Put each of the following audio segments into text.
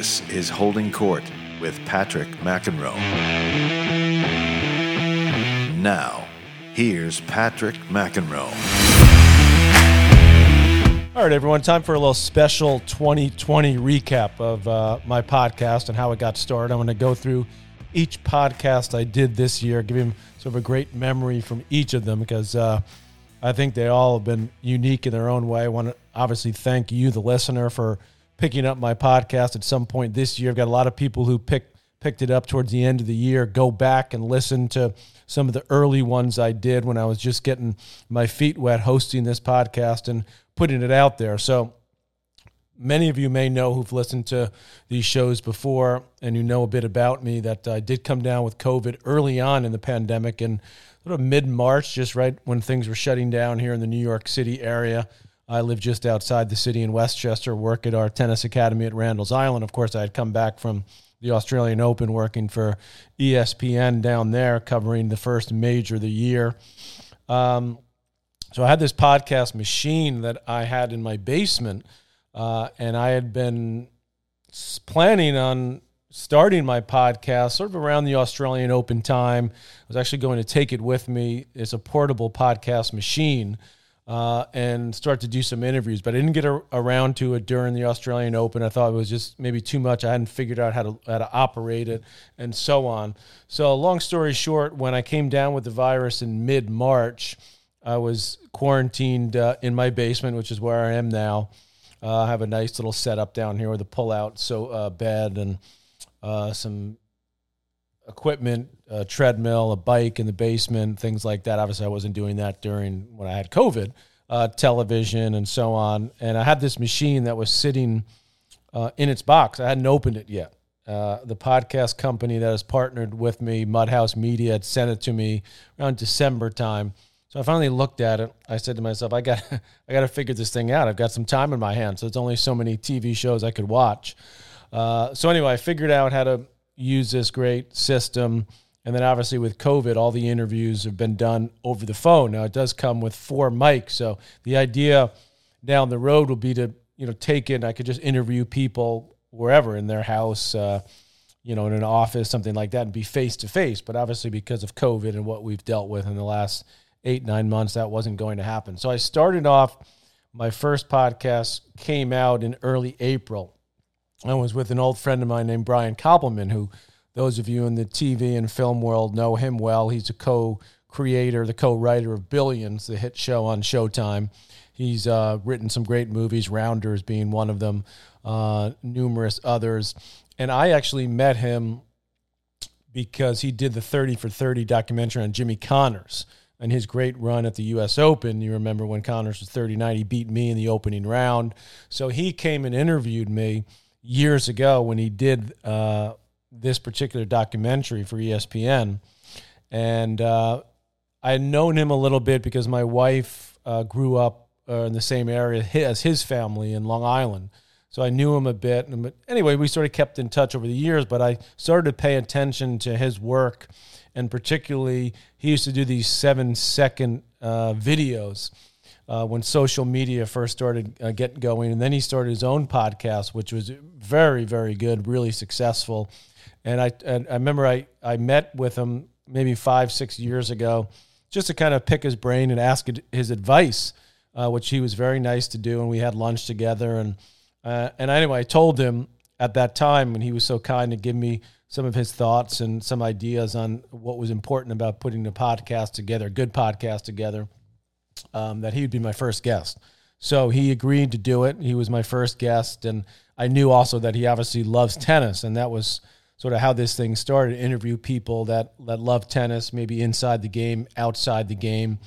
This is Holding Court with Patrick McEnroe. Now, here's Patrick McEnroe. All right, everyone, time for a little special 2020 recap of uh, my podcast and how it got started. I'm going to go through each podcast I did this year, give him sort of a great memory from each of them because uh, I think they all have been unique in their own way. I want to obviously thank you, the listener, for picking up my podcast at some point this year. I've got a lot of people who picked picked it up towards the end of the year. Go back and listen to some of the early ones I did when I was just getting my feet wet hosting this podcast and putting it out there. So many of you may know who've listened to these shows before and you know a bit about me that I did come down with COVID early on in the pandemic and sort of mid March, just right when things were shutting down here in the New York City area. I live just outside the city in Westchester, work at our tennis academy at Randall's Island. Of course, I had come back from the Australian Open working for ESPN down there, covering the first major of the year. Um, so I had this podcast machine that I had in my basement, uh, and I had been planning on starting my podcast sort of around the Australian Open time. I was actually going to take it with me. It's a portable podcast machine uh, and start to do some interviews. But I didn't get a, around to it during the Australian Open. I thought it was just maybe too much. I hadn't figured out how to how to operate it and so on. So long story short, when I came down with the virus in mid March, I was quarantined uh, in my basement, which is where I am now. Uh, I have a nice little setup down here with a pull out so uh, bed and uh, some equipment, a treadmill, a bike in the basement, things like that. Obviously, I wasn't doing that during when I had COVID, uh, television and so on. And I had this machine that was sitting uh, in its box. I hadn't opened it yet. Uh, the podcast company that has partnered with me, Mudhouse Media, had sent it to me around December time. So I finally looked at it. I said to myself, I got, I got to figure this thing out. I've got some time in my hands, so it's only so many TV shows I could watch. Uh, so anyway, I figured out how to use this great system. And then obviously with COVID, all the interviews have been done over the phone. Now it does come with four mics. So the idea down the road will be to, you know, take in, I could just interview people wherever in their house, uh, you know, in an office, something like that, and be face to face. But obviously because of COVID and what we've dealt with in the last eight, nine months, that wasn't going to happen. So I started off, my first podcast came out in early April I was with an old friend of mine named Brian Koppelman, who those of you in the TV and film world know him well. He's a co creator, the co writer of Billions, the hit show on Showtime. He's uh, written some great movies, Rounders being one of them, uh, numerous others. And I actually met him because he did the 30 for 30 documentary on Jimmy Connors and his great run at the U.S. Open. You remember when Connors was 39, he beat me in the opening round. So he came and interviewed me years ago when he did uh, this particular documentary for ESPN, and uh, I had known him a little bit because my wife uh, grew up uh, in the same area as his family in Long Island. So I knew him a bit. And anyway, we sort of kept in touch over the years, but I started to pay attention to his work. And particularly, he used to do these seven second uh, videos uh, when social media first started uh, getting going. And then he started his own podcast, which was very, very good, really successful. And I, and I remember I, I met with him maybe five, six years ago just to kind of pick his brain and ask his advice, uh, which he was very nice to do. And we had lunch together. And, uh, and anyway, I told him at that time when he was so kind to give me some of his thoughts and some ideas on what was important about putting a podcast together, a good podcast together um, that he would be my first guest. So he agreed to do it. He was my first guest, and I knew also that he obviously loves tennis, and that was sort of how this thing started. Interview people that that love tennis, maybe inside the game, outside the game.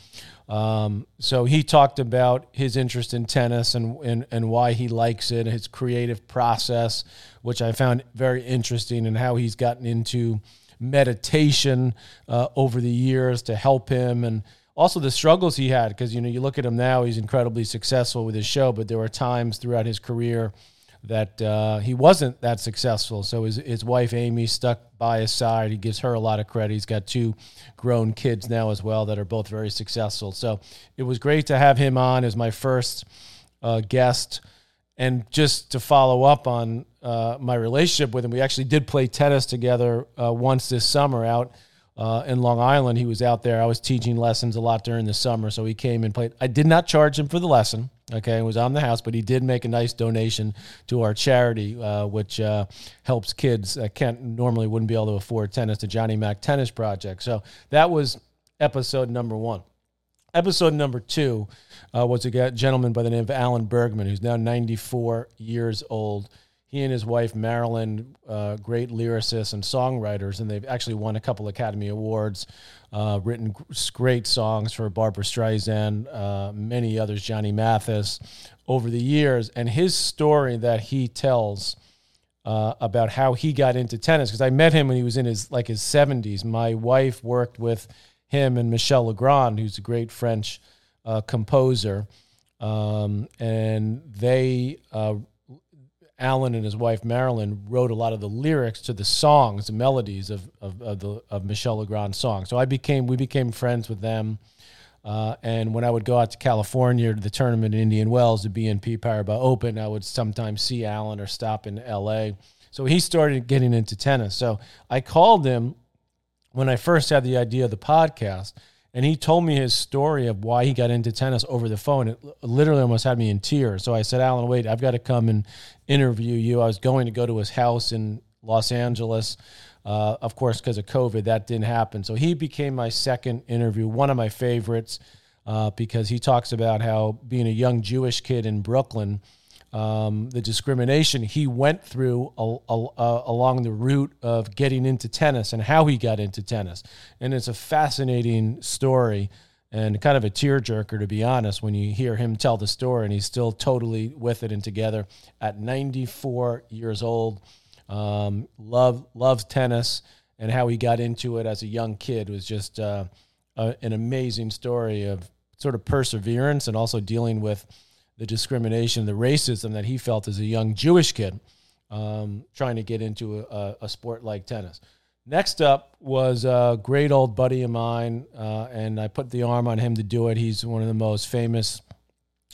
Um, so he talked about his interest in tennis and, and and why he likes it, his creative process, which I found very interesting, and how he's gotten into meditation uh, over the years to help him and also the struggles he had because you know you look at him now he's incredibly successful with his show but there were times throughout his career that uh, he wasn't that successful. So his, his wife amy stuck by his side. He gives her a lot of credit. He's got two grown kids now as well that are both very successful. So it was great to have him on as my first uh, guest. And just to follow up on uh, my relationship with him, we actually did play tennis together uh, once this summer out uh, in Long Island. He was out there. I was teaching lessons a lot during the summer, so he came and played. I did not charge him for the lesson. Okay, it was on the house, but he did make a nice donation to our charity, uh, which uh, helps kids that can't normally wouldn't be able to afford tennis. The Johnny Mac Tennis Project. So that was episode number one. Episode number two uh, was a gentleman by the name of Alan Bergman, who's now 94 years old he and his wife Marilyn, uh, great lyricists and songwriters, and they've actually won a couple Academy Awards, uh, written great songs for Barbra Streisand, uh, many others, Johnny Mathis, over the years. And his story that he tells uh, about how he got into tennis, because I met him when he was in his like his seventies. My wife worked with him and Michel Legrand, who's a great French uh, composer, um, and they uh, Alan and his wife Marilyn wrote a lot of the lyrics to the songs, the melodies of of, of the of Michel Legrand's songs. So I became we became friends with them. Uh, and when I would go out to California to the tournament in Indian Wells, the BNP Paribas Open, I would sometimes see Alan or stop in L.A. So he started getting into tennis. So I called him when I first had the idea of the podcast and he told me his story of why he got into tennis over the phone. It literally almost had me in tears. So I said, Alan, wait, I've got to come and interview you. I was going to go to his house in Los Angeles. Uh, of course, because of COVID, that didn't happen. So he became my second interview, one of my favorites, uh, because he talks about how being a young Jewish kid in Brooklyn um, the discrimination he went through a, a, a, along the route of getting into tennis and how he got into tennis. And it's a fascinating story and kind of a tearjerker, to be honest, when you hear him tell the story and he's still totally with it and together at 94 years old. Um, love, loves tennis and how he got into it as a young kid was just uh, a, an amazing story of sort of perseverance and also dealing with the discrimination, the racism that he felt as a young Jewish kid um, trying to get into a, a, sport like tennis. Next up was a great old buddy of mine, uh, and I put the arm on him to do it. He's one of the most famous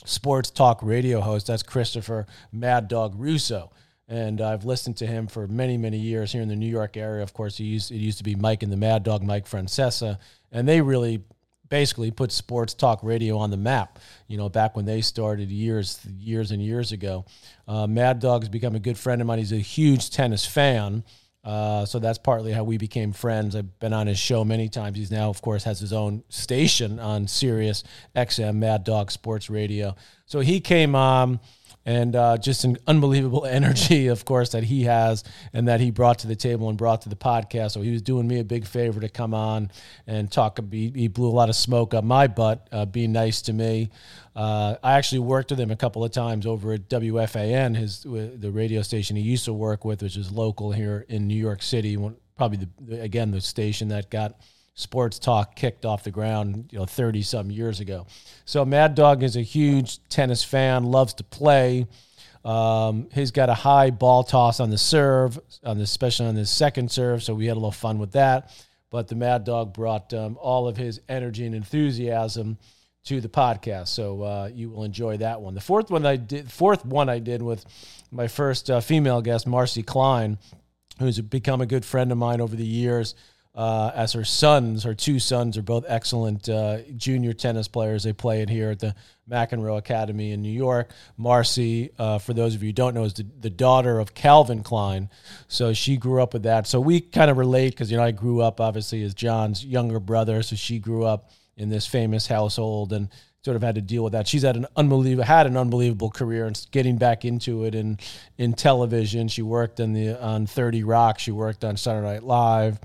sports talk radio hosts. That's Christopher Mad Dog Russo. And I've listened to him for many, many years here in the New York area. Of course, he used, it used to be Mike and the Mad Dog, Mike Francesa, and they really basically put sports talk radio on the map. You know, back when they started years, years and years ago. Uh, Mad Dog's become a good friend of mine. He's a huge tennis fan. Uh, so that's partly how we became friends. I've been on his show many times. He's now, of course, has his own station on Sirius XM Mad Dog Sports Radio. So he came on and uh, just an unbelievable energy, of course, that he has and that he brought to the table and brought to the podcast. So he was doing me a big favor to come on and talk. He, he blew a lot of smoke up my butt, uh, being nice to me. Uh, I actually worked with him a couple of times over at WFAN, his the radio station he used to work with, which is local here in New York City. Probably the again the station that got sports talk kicked off the ground, you know, 30 some years ago. So Mad Dog is a huge tennis fan, loves to play. Um, he's got a high ball toss on the serve, on the, especially on the second serve. So we had a little fun with that. But the Mad Dog brought um, all of his energy and enthusiasm to the podcast. So uh, you will enjoy that one. The fourth one I did, fourth one I did with my first uh, female guest, Marcy Klein, who's become a good friend of mine over the years uh, as her sons, her two sons, are both excellent uh, junior tennis players. They play it here at the McEnroe Academy in New York. Marcy, uh, for those of you who don't know, is the, the, daughter of Calvin Klein. So she grew up with that. So we kind of relate because, you know, I grew up obviously as John's younger brother. So she grew up in this famous household and sort of had to deal with that. She's had an unbelievable had an unbelievable career and getting back into it in in television. She worked on the on 30 Rock. She worked on Saturday Night Live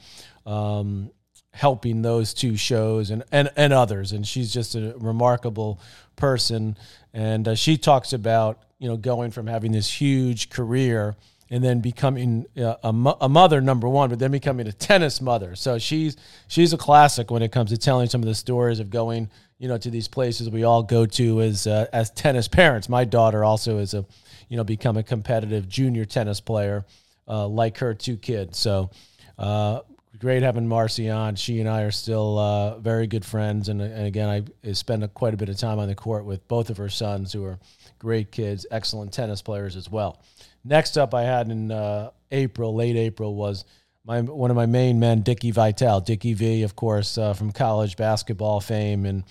um, helping those two shows and, and, and others. And she's just a remarkable person. And uh, she talks about, you know, going from having this huge career and then becoming uh, a, a mother, number one, but then becoming a tennis mother. So she's, she's a classic when it comes to telling some of the stories of going, you know, to these places we all go to as, uh, as tennis parents. My daughter also is a, you know, become a competitive junior tennis player uh, like her two kids. So, uh, great having Marcy on. She and I are still uh, very good friends, and, and again, I spend a, quite a bit of time on the court with both of her sons, who are great kids, excellent tennis players as well. Next up, I had in uh, April, late April, was my one of my main men, Dickie Vitale. Dickie V, of course, uh, from college basketball fame and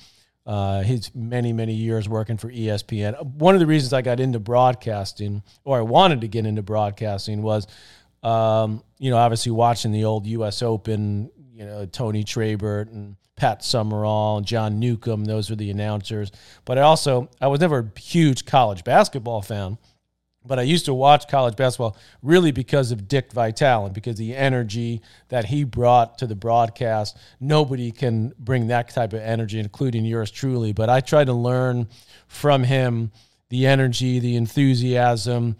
uh, his many, many years working for ESPN. One of the reasons I got into broadcasting, or I wanted to get into broadcasting, was, um, you know, obviously watching the old U.S. Open, you know, Tony Trabert and Pat Summerall and John Newcombe. Those were the announcers. But I also, I was never a huge college basketball fan but I used to watch college basketball really because of Dick Vitale and because the energy that he brought to the broadcast. Nobody can bring that type of energy, including yours truly. But I tried to learn from him the energy, the enthusiasm,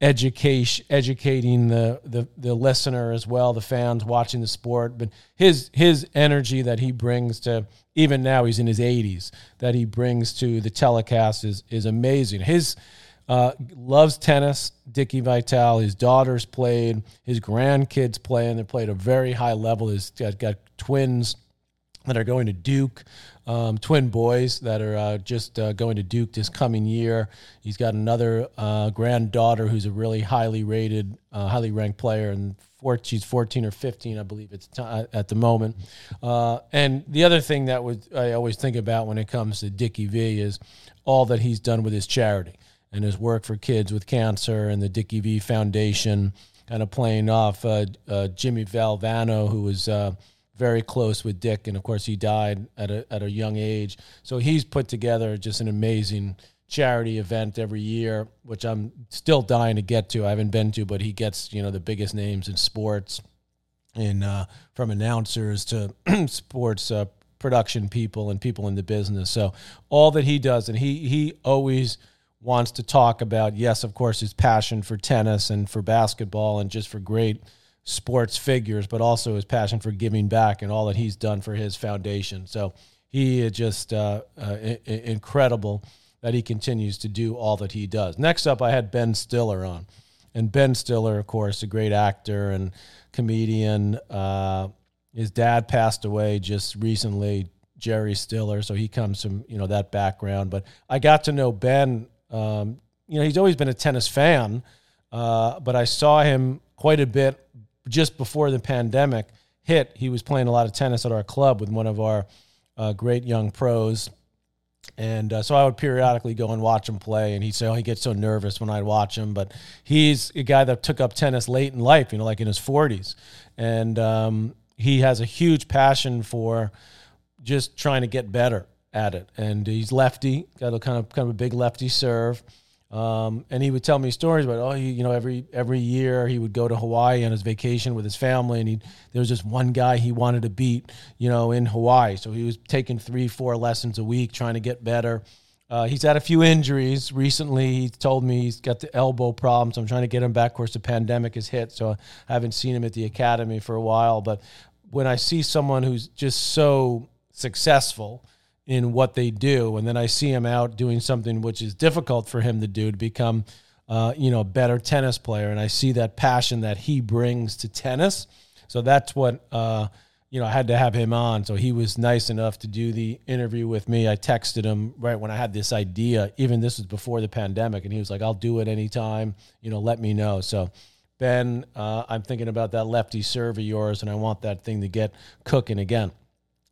education, educating the, the the listener as well, the fans watching the sport. But his his energy that he brings to even now he's in his 80s that he brings to the telecast is is amazing. His uh, loves tennis. Dickie Vitale. His daughters played. His grandkids play, and they played a very high level. He's got, got twins that are going to Duke, um, twin boys that are uh, just uh, going to Duke this coming year. He's got another uh, granddaughter who's a really highly rated, uh, highly ranked player, and four, she's 14 or 15, I believe, it's t- at the moment. Uh, and the other thing that would I always think about when it comes to Dickie V is all that he's done with his charity and his work for kids with cancer and the Dickie V Foundation, kind of playing off uh, uh, Jimmy Valvano, who was uh, very close with Dick, and of course he died at a at a young age. So he's put together just an amazing charity event every year, which I'm still dying to get to. I haven't been to, but he gets you know the biggest names in sports, and uh, from announcers to sports uh, production people and people in the business. So all that he does, and he he always wants to talk about, yes, of course, his passion for tennis and for basketball and just for great sports figures, but also his passion for giving back and all that he's done for his foundation. So he is just uh, uh, I- incredible that he continues to do all that he does. Next up, I had Ben Stiller on. And Ben Stiller, of course, a great actor and comedian. Uh, his dad passed away just recently, Jerry Stiller, so he comes from you know that background. But I got to know Ben um, you know, he's always been a tennis fan, uh, but I saw him quite a bit just before the pandemic hit. He was playing a lot of tennis at our club with one of our uh, great young pros. And uh, so I would periodically go and watch him play. And he'd say, Oh, he gets so nervous when I'd watch him. But he's a guy that took up tennis late in life, you know, like in his 40s. And um, he has a huge passion for just trying to get better at it. And he's lefty, got a kind of kind of a big lefty serve. Um, and he would tell me stories about oh he, you know every every year he would go to Hawaii on his vacation with his family and he there was just one guy he wanted to beat you know in Hawaii so he was taking three four lessons a week trying to get better. Uh, he's had a few injuries recently. He told me he's got the elbow problems. I'm trying to get him back. Of course, the pandemic has hit, so I haven't seen him at the academy for a while. But when I see someone who's just so successful in what they do, and then I see him out doing something which is difficult for him to do to become, uh, you know, a better tennis player, and I see that passion that he brings to tennis. So that's what uh, you know. I had to have him on, so he was nice enough to do the interview with me. I texted him right when I had this idea. Even this was before the pandemic, and he was like, "I'll do it anytime. You know, let me know." So. Ben, uh, I'm thinking about that lefty serve of yours, and I want that thing to get cooking again.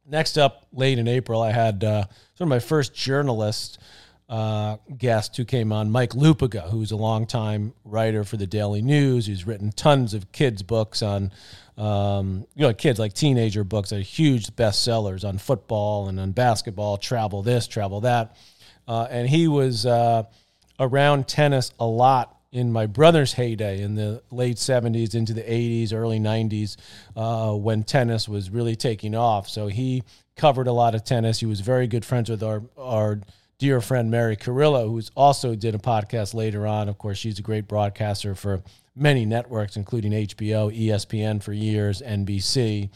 Next up, late in April, I had uh, sort of my first journalist uh, guest who came on, Mike Lupica, who's a longtime writer for the Daily News. He's written tons of kids' books on, um, you know, kids like teenager books that are huge bestsellers on football and on basketball, travel this, travel that. Uh, and he was uh, around tennis a lot in my brother's heyday in the late 70s into the 80s, early 90s, uh, when tennis was really taking off. So he covered a lot of tennis. He was very good friends with our, our dear friend Mary Carrillo, who's also did a podcast later on. Of course, she's a great broadcaster for many networks, including HBO, ESPN for years, NBC.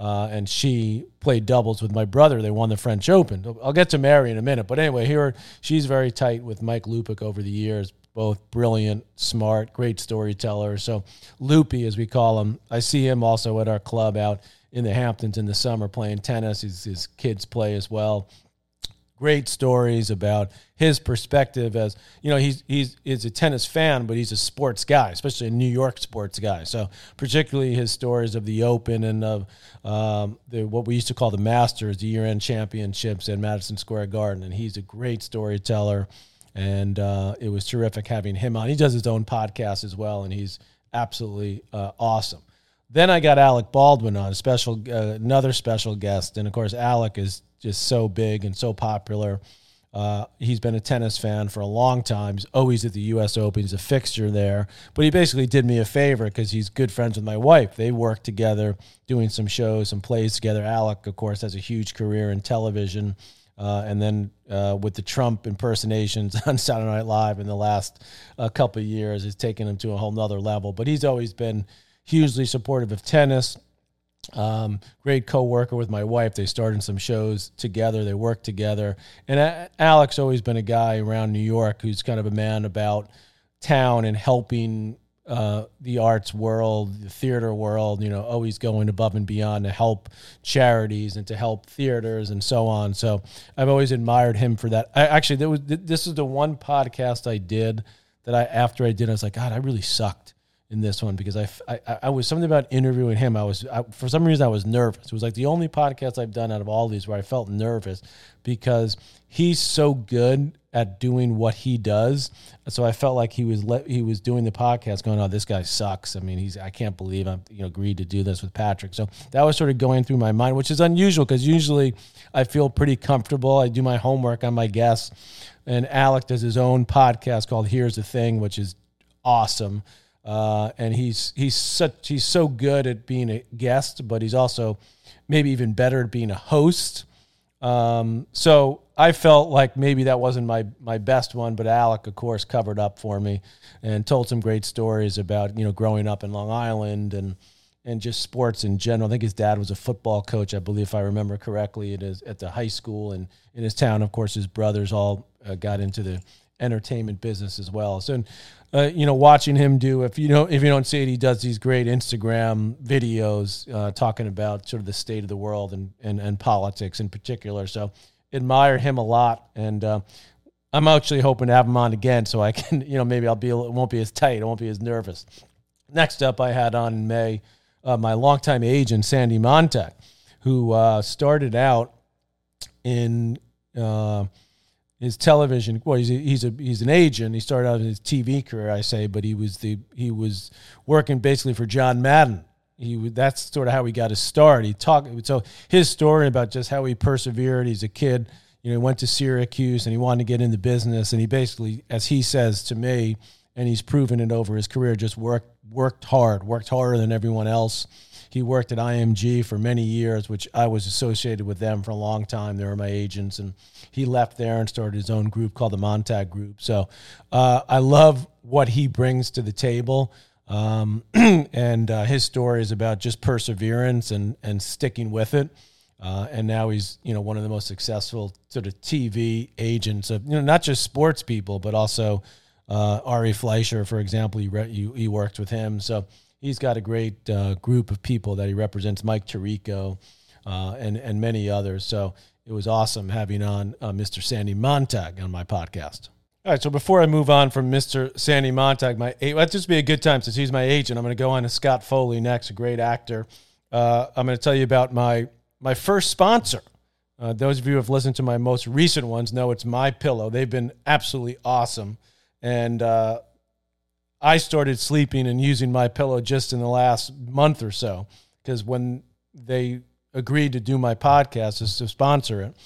Uh, and she played doubles with my brother. They won the French Open. I'll get to Mary in a minute, but anyway, here she's very tight with Mike Lupica over the years both brilliant, smart, great storyteller. So Loopy, as we call him, I see him also at our club out in the Hamptons in the summer playing tennis. His, his kids play as well. great stories about his perspective as you know he's he's is a tennis fan but he's a sports guy especially a new york sports guy so particularly his stories of the open and of um, the, what we used to call the masters the year-end championships in madison square garden and he's a great storyteller and uh, it was terrific having him on he does his own podcast as well and he's absolutely uh, awesome then I got Alec Baldwin on, a special, uh, another special guest, and of course Alec is just so big and so popular. Uh, he's been a tennis fan for a long time. He's always at the U.S. Open. He's a fixture there. But he basically did me a favor because he's good friends with my wife. They work together, doing some shows, some plays together. Alec, of course, has a huge career in television. Uh, and then uh, with the Trump impersonations on Saturday Night Live in the last uh, couple of years, has taken him to a whole nother level. But he's always been hugely supportive of tennis. Um, great co-worker with my wife. They started some shows together. They work together. And Alec's always been a guy around New York who's kind of a man about town and helping uh, the arts world, the theater world. You know, always going above and beyond to help charities and to help theaters and so on. So I've always admired him for that. I actually there was this is the one podcast I did that I after I did I was like God I really sucked in this one because I, I, I was something about interviewing him. I was I, for some reason I was nervous. It was like the only podcast I've done out of all these where I felt nervous because he's so good at doing what he does. So I felt like he was le- he was doing the podcast, going, "Oh, this guy sucks." I mean, he's I can't believe I'm you know agreed to do this with Patrick. So that was sort of going through my mind, which is unusual because usually I feel pretty comfortable. I do my homework on my guests, and Alec does his own podcast called "Here's the Thing," which is awesome. Uh, and he's he's such he's so good at being a guest, but he's also maybe even better at being a host. Um, so I felt like maybe that wasn't my my best one, but Alec, of course, covered up for me and told some great stories about you know growing up in Long Island and and just sports in general. I think his dad was a football coach, I believe, if I remember correctly, at at the high school and in his town. Of course, his brothers all uh, got into the entertainment business as well. So uh, you know, watching him do if you don't if you don't see it, he does these great Instagram videos uh, talking about sort of the state of the world and, and and politics in particular. So admire him a lot, and uh, I'm actually hoping to have him on again so I can you know maybe I'll be it won't be as tight, I won't be as nervous. Next up, I had on May uh, my longtime agent Sandy Montag, who uh, started out in uh, his television. Well, he's a, he's a he's an agent. He started out in his TV career, I say, but he was the he was working basically for John Madden. He that's sort of how he got his start. He talked so his story about just how he persevered. He's a kid, you know, he went to Syracuse and he wanted to get into business, and he basically, as he says to me, and he's proven it over his career, just worked worked hard, worked harder than everyone else he worked at IMG for many years, which I was associated with them for a long time. They were my agents, and he left there and started his own group called the Montag Group. So uh, I love what he brings to the table. Um, and uh, his story is about just perseverance and, and sticking with it. Uh, and now he's you know one of the most successful sort of TV agents of you know not just sports people but also uh, Ari Fleischer, for example. You, re- you you worked with him, so he's got a great uh, group of people that he represents, Mike Tirico, uh, and and many others. So it was awesome having on uh, Mr. Sandy Montag on my podcast. All right, so before I move on from Mr. Sandy Montag, my let's just be a good time since he's my agent. I'm going to go on to Scott Foley next, a great actor. Uh, I'm going to tell you about my my first sponsor. Uh, those of you who have listened to my most recent ones know it's My Pillow. They've been absolutely awesome, and uh, I started sleeping and using my pillow just in the last month or so because when they agreed to do my podcast to sponsor it,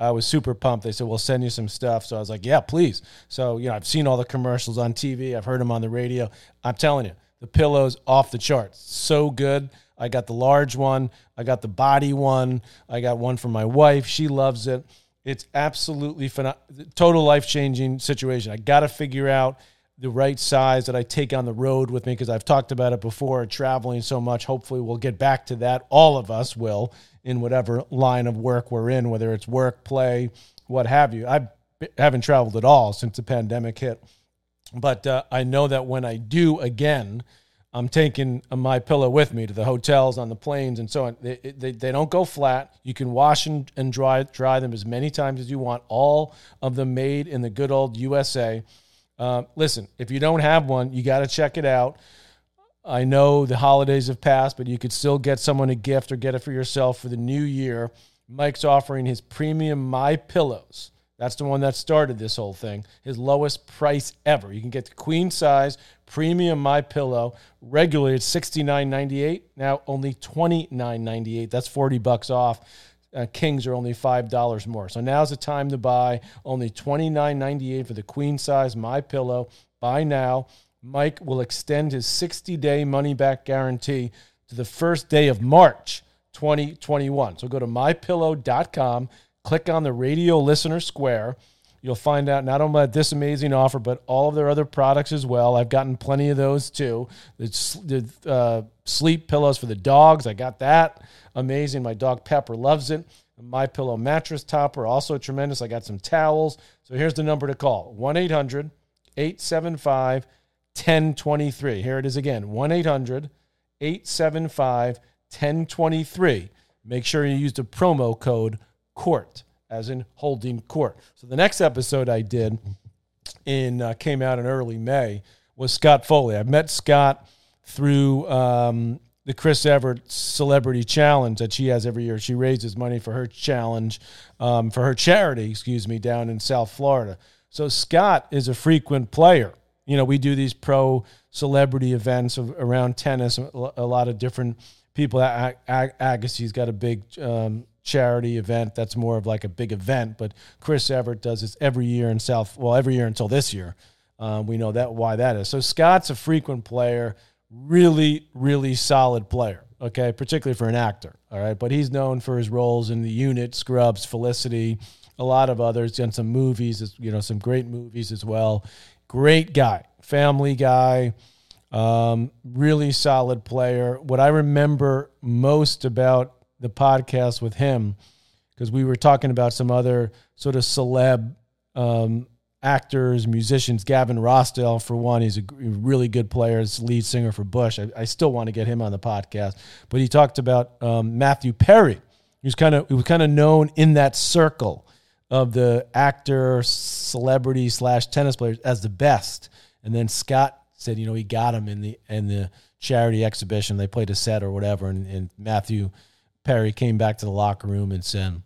I was super pumped. They said, "We'll send you some stuff." So I was like, "Yeah, please." So you know, I've seen all the commercials on TV. I've heard them on the radio. I'm telling you, the pillows off the charts. So good. I got the large one. I got the body one. I got one for my wife. She loves it. It's absolutely phenomenal. Total life changing situation. I got to figure out the right size that I take on the road with me because I've talked about it before, traveling so much. Hopefully, we'll get back to that. All of us will in whatever line of work we're in, whether it's work, play, what have you. I haven't traveled at all since the pandemic hit. But uh, I know that when I do again, I'm taking my pillow with me to the hotels, on the planes, and so on. They, they, they don't go flat. You can wash and, and dry dry them as many times as you want. All of them made in the good old USA. Uh, listen, if you don't have one, you got to check it out. I know the holidays have passed, but you could still get someone a gift or get it for yourself for the new year. Mike's offering his premium My Pillows. That's the one that started this whole thing. His lowest price ever. You can get the queen size premium My Pillow. Regularly ninety eight. Now only twenty nine ninety eight. That's forty bucks off. Uh, Kings are only five dollars more. So now's the time to buy. Only twenty nine ninety eight for the queen size My Pillow. Buy now. Mike will extend his sixty day money back guarantee to the first day of March 2021. So go to mypillow.com, click on the radio listener square. You'll find out not only about this amazing offer, but all of their other products as well. I've gotten plenty of those too. The, uh, sleep pillows for the dogs, I got that. Amazing. My dog Pepper loves it. My Pillow mattress topper, also tremendous. I got some towels. So here's the number to call 1 800 875 1023. Here it is again 1 800 875 1023. Make sure you use the promo code COURT, as in holding court. So the next episode I did in uh, came out in early May was Scott Foley. I met Scott through um, the Chris Evert Celebrity Challenge that she has every year. She raises money for her challenge, um, for her charity, excuse me, down in South Florida. So Scott is a frequent player. You know, we do these pro celebrity events around tennis, a lot of different people. Ag- Agassi's got a big um, charity event that's more of like a big event, but Chris Evert does this every year in South. Well, every year until this year. Um, we know that why that is. So Scott's a frequent player, really, really solid player. Okay, particularly for an actor. All right, but he's known for his roles in The Unit, Scrubs, Felicity, a lot of others. Done some movies, you know, some great movies as well. Great guy, family guy. Um, really solid player. What I remember most about the podcast with him, because we were talking about some other sort of celeb um, actors, musicians. Gavin Rossdale, for one, he's a really good player, as lead singer for Bush. I, I, still want to get him on the podcast. But he talked about um, Matthew Perry. Was kind of was kind of known in that circle of the actor, celebrity slash tennis players as the best. And then Scott said, you know, he got him in the in the charity exhibition. They played a set or whatever, and, and Matthew Perry came back to the locker room and said,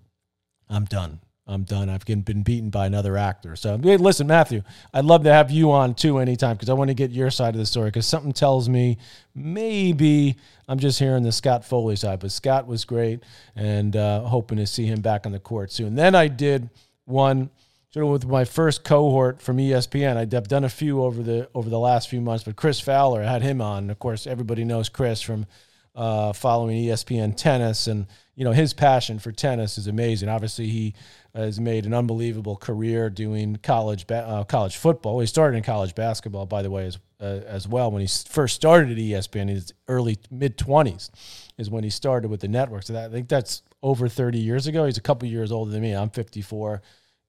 "I'm done. I'm done. I've been beaten by another actor." So, hey, listen, Matthew, I'd love to have you on too anytime because I want to get your side of the story because something tells me maybe I'm just hearing the Scott Foley side, but Scott was great and uh, hoping to see him back on the court soon. Then I did one sort of with my first cohort from ESPN. I've done a few over the over the last few months, but Chris Fowler I had him on. Of course, everybody knows Chris from uh, following ESPN tennis, and you know his passion for tennis is amazing. Obviously, he has made an unbelievable career doing college ba- uh, college football. He started in college basketball, by the way, as uh, as well. When he first started at ESPN, his early mid twenties is when he started with the network. So that, I think that's over thirty years ago. He's a couple years older than me. I'm fifty four.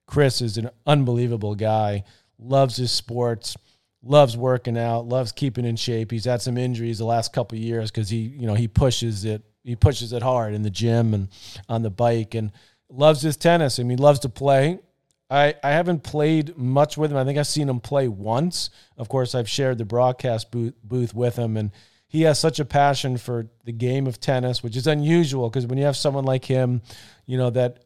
Chris is an unbelievable guy, loves his sports, loves working out, loves keeping in shape. He's had some injuries the last couple years because he, you know, he pushes it, he pushes it hard in the gym and on the bike and loves his tennis. I mean, loves to play. I, I haven't played much with him. I think I've seen him play once. Of course, I've shared the broadcast booth, booth with him, and he has such a passion for the game of tennis, which is unusual because when you have someone like him, you know, that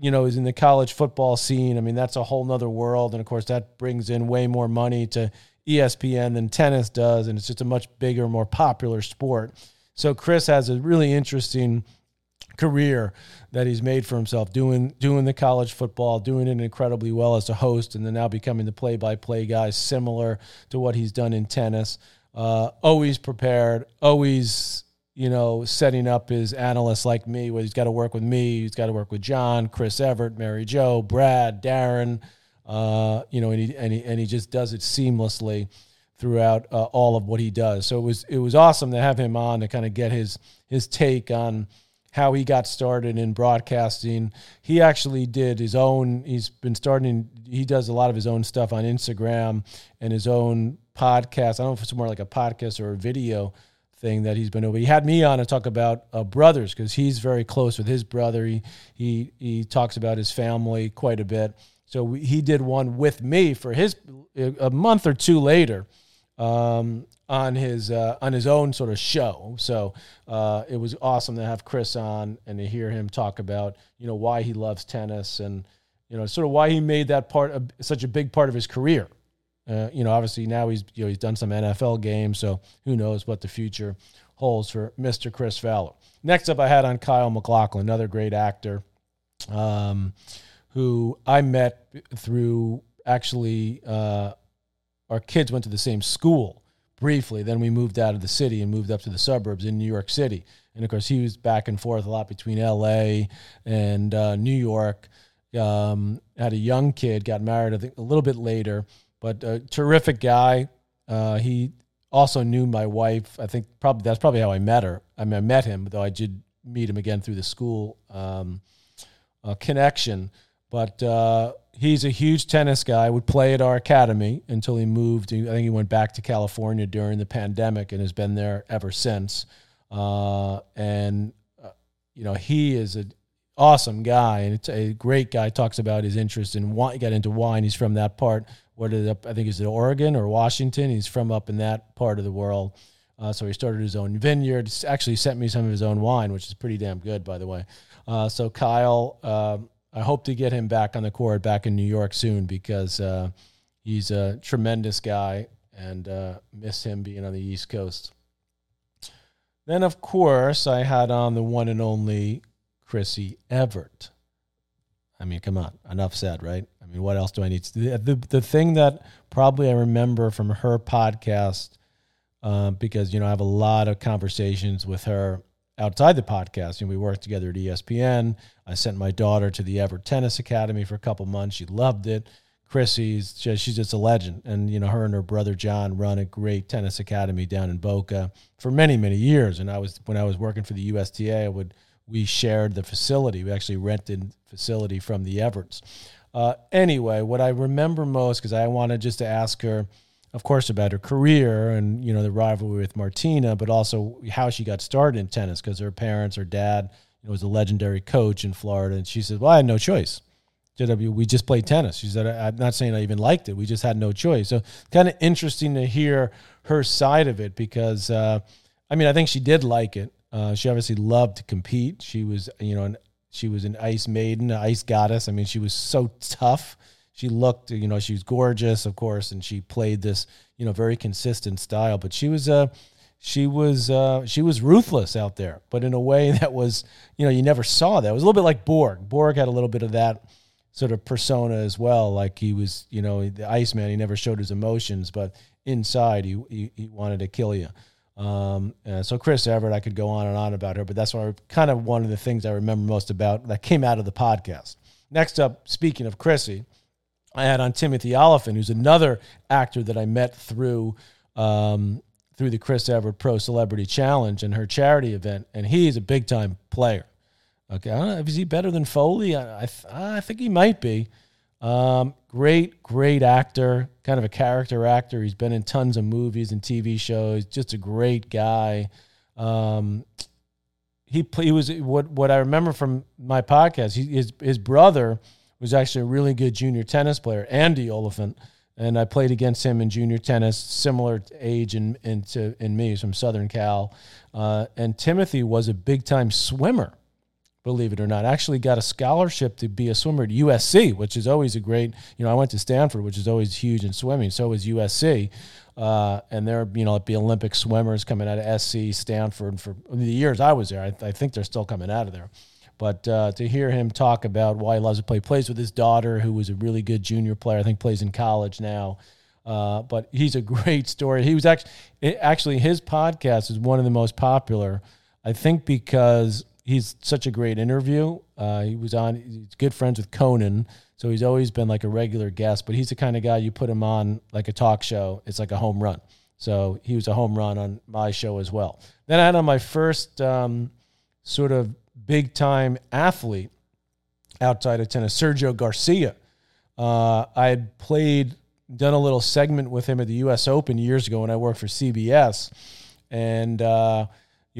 you know, is in the college football scene. I mean, that's a whole nother world. And of course, that brings in way more money to ESPN than tennis does. And it's just a much bigger, more popular sport. So Chris has a really interesting career that he's made for himself doing doing the college football, doing it incredibly well as a host, and then now becoming the play by play guy, similar to what he's done in tennis. Uh, always prepared, always you know, setting up his analysts like me, where he's got to work with me, he's got to work with John, Chris Evert, Mary Joe, Brad, Darren, uh, you know, and he, and he and he just does it seamlessly throughout uh, all of what he does. So it was it was awesome to have him on to kind of get his his take on how he got started in broadcasting. He actually did his own. He's been starting. He does a lot of his own stuff on Instagram and his own podcast. I don't know if it's more like a podcast or a video thing that he's been over. He had me on to talk about uh, brothers because he's very close with his brother. He he he talks about his family quite a bit. So we, he did one with me for his a month or two later um, on his uh, on his own sort of show. So uh, it was awesome to have Chris on and to hear him talk about you know why he loves tennis and you know sort of why he made that part of, such a big part of his career. Uh, you know, obviously now he's you know he's done some NFL games, so who knows what the future holds for Mr. Chris Fowler. Next up, I had on Kyle MacLachlan, another great actor, um, who I met through actually uh, our kids went to the same school briefly. Then we moved out of the city and moved up to the suburbs in New York City. And of course, he was back and forth a lot between L.A. and uh, New York. Um, had a young kid, got married I think a little bit later, but a terrific guy. Uh, he also knew my wife. I think probably that's probably how I met her. I mean, I met him, though I did meet him again through the school um, uh, connection. But uh, he's a huge tennis guy. Would play at our academy until he moved. I think he went back to California during the pandemic and has been there ever since. Uh, and uh, you know, he is an awesome guy and it's a great guy. Talks about his interest in wine. He got into wine. He's from that part. What is it? I think is it Oregon or Washington. He's from up in that part of the world. Uh, so he started his own vineyard. Actually, sent me some of his own wine, which is pretty damn good, by the way. Uh, so Kyle, um, I hope to get him back on the court back in New York soon because uh, he's a tremendous guy and uh, miss him being on the East Coast. Then, of course, I had on the one and only Chrissy Evert. I mean, come on, enough said, right? I mean, what else do I need to do? The, the thing that probably I remember from her podcast, uh, because, you know, I have a lot of conversations with her outside the podcast. And we worked together at ESPN. I sent my daughter to the Evert Tennis Academy for a couple months. She loved it. Chrissy's she's just a legend, and you know her and her brother John run a great tennis academy down in Boca for many many years. And I was when I was working for the USTA, I would we shared the facility. We actually rented facility from the Everts. Uh, anyway, what I remember most because I wanted just to ask her of course, about her career and you know the rivalry with Martina, but also how she got started in tennis because her parents, her dad, you know, was a legendary coach in Florida, and she said, "Well, I had no choice. JW, we just played tennis." She said, "I'm not saying I even liked it. We just had no choice." So, kind of interesting to hear her side of it because, uh, I mean, I think she did like it. Uh, she obviously loved to compete. She was, you know, an, she was an ice maiden, an ice goddess. I mean, she was so tough she looked, you know, she was gorgeous, of course, and she played this, you know, very consistent style. But she was, uh, she was, uh, she was ruthless out there, but in a way that was, you know, you never saw that. It was a little bit like Borg. Borg had a little bit of that sort of persona as well. Like he was, you know, the Iceman. He never showed his emotions, but inside he he, he wanted to kill you. Um, so Chris Evert, I could go on and on about her, but that's what I, kind of one of the things I remember most about that came out of the podcast. Next up, speaking of Chrissy, I had on Timothy Olyphant, who's another actor that I met through um, through the Chris Evert Pro Celebrity Challenge and her charity event, and he's a big time player. Okay, I don't know, is he better than Foley? I, I, I think he might be. Um, great, great actor, kind of a character actor. He's been in tons of movies and TV shows. Just a great guy. Um, he he was what what I remember from my podcast. He, his his brother was actually a really good junior tennis player, Andy Olyphant, And I played against him in junior tennis, similar age in, in, to, in me. He's from Southern Cal. Uh, and Timothy was a big time swimmer, believe it or not. Actually got a scholarship to be a swimmer at USC, which is always a great, you know, I went to Stanford, which is always huge in swimming. So is USC. Uh, and they're, you know, the Olympic swimmers coming out of SC, Stanford for the years I was there. I, I think they're still coming out of there. But uh, to hear him talk about why he loves to play, plays with his daughter, who was a really good junior player. I think plays in college now. Uh, but he's a great story. He was actually actually his podcast is one of the most popular. I think because he's such a great interview. Uh, he was on. He's good friends with Conan, so he's always been like a regular guest. But he's the kind of guy you put him on like a talk show, it's like a home run. So he was a home run on my show as well. Then I had on my first um, sort of big time athlete outside of tennis, Sergio Garcia. Uh, I had played done a little segment with him at the U.S. Open years ago when I worked for CBS, and uh,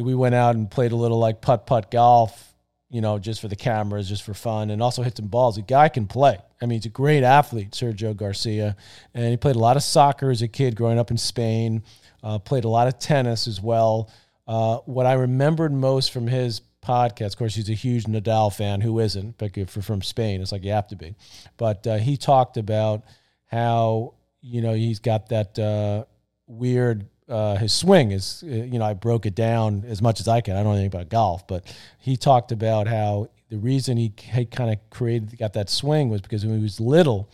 we went out and played a little like putt putt golf you know, just for the cameras, just for fun, and also hit some balls. The guy can play. I mean, he's a great athlete, Sergio Garcia, and he played a lot of soccer as a kid growing up in Spain. Uh, played a lot of tennis as well. Uh, what I remembered most from his podcast, of course, he's a huge Nadal fan. Who isn't? But if you're from Spain, it's like you have to be. But uh, he talked about how you know he's got that uh, weird uh, his swing is, uh, you know, I broke it down as much as I can. I don't know anything about golf, but he talked about how the reason he, kind of created, got that swing was because when he was little,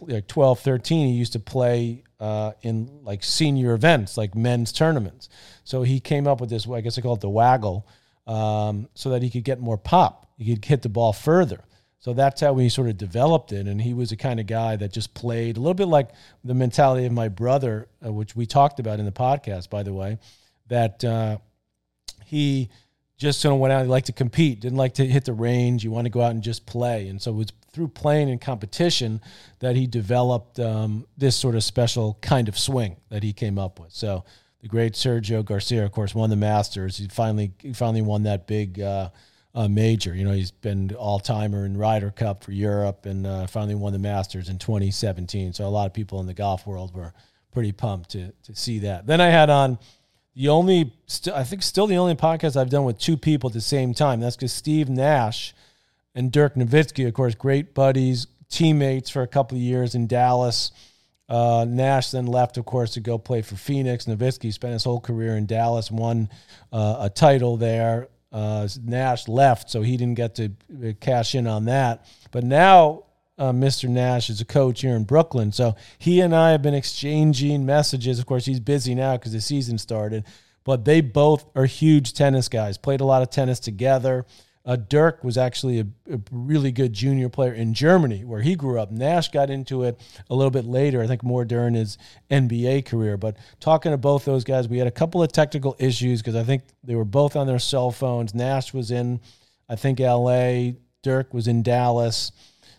like 12, 13, he used to play uh, in like senior events, like men's tournaments. So he came up with this, I guess I call it the waggle, um, so that he could get more pop. He could hit the ball further. So that's how we sort of developed it. And he was the kind of guy that just played a little bit like the mentality of my brother, uh, which we talked about in the podcast, by the way, that uh, he just sort of went out. He liked to compete, didn't like to hit the range. You want to go out and just play. And so it was through playing and competition that he developed um, this sort of special kind of swing that he came up with. So the great Sergio Garcia, of course, won the Masters. He finally he finally won that big. Uh, uh, major. You know, he's been all timer in Ryder Cup for Europe and uh, finally won the Masters in 2017. So a lot of people in the golf world were pretty pumped to to see that. Then I had on the only, st- I think, still the only podcast I've done with two people at the same time. That's because Steve Nash and Dirk Nowitzki, of course, great buddies, teammates for a couple of years in Dallas. Uh, Nash then left, of course, to go play for Phoenix. Nowitzki spent his whole career in Dallas, won uh, a title there. Uh, Nash left, so he didn't get to uh, cash in on that. But now uh, Mr. Nash is a coach here in Brooklyn. So he and I have been exchanging messages. Of course, he's busy now because the season started, but they both are huge tennis guys, played a lot of tennis together. Uh, Dirk was actually a, a, really good junior player in Germany, where he grew up. Nash got into it a little bit later, I think more during his NBA career. But talking to both those guys, we had a couple of technical issues because I think they were both on their cell phones. Nash was in, I think, LA. Dirk was in Dallas.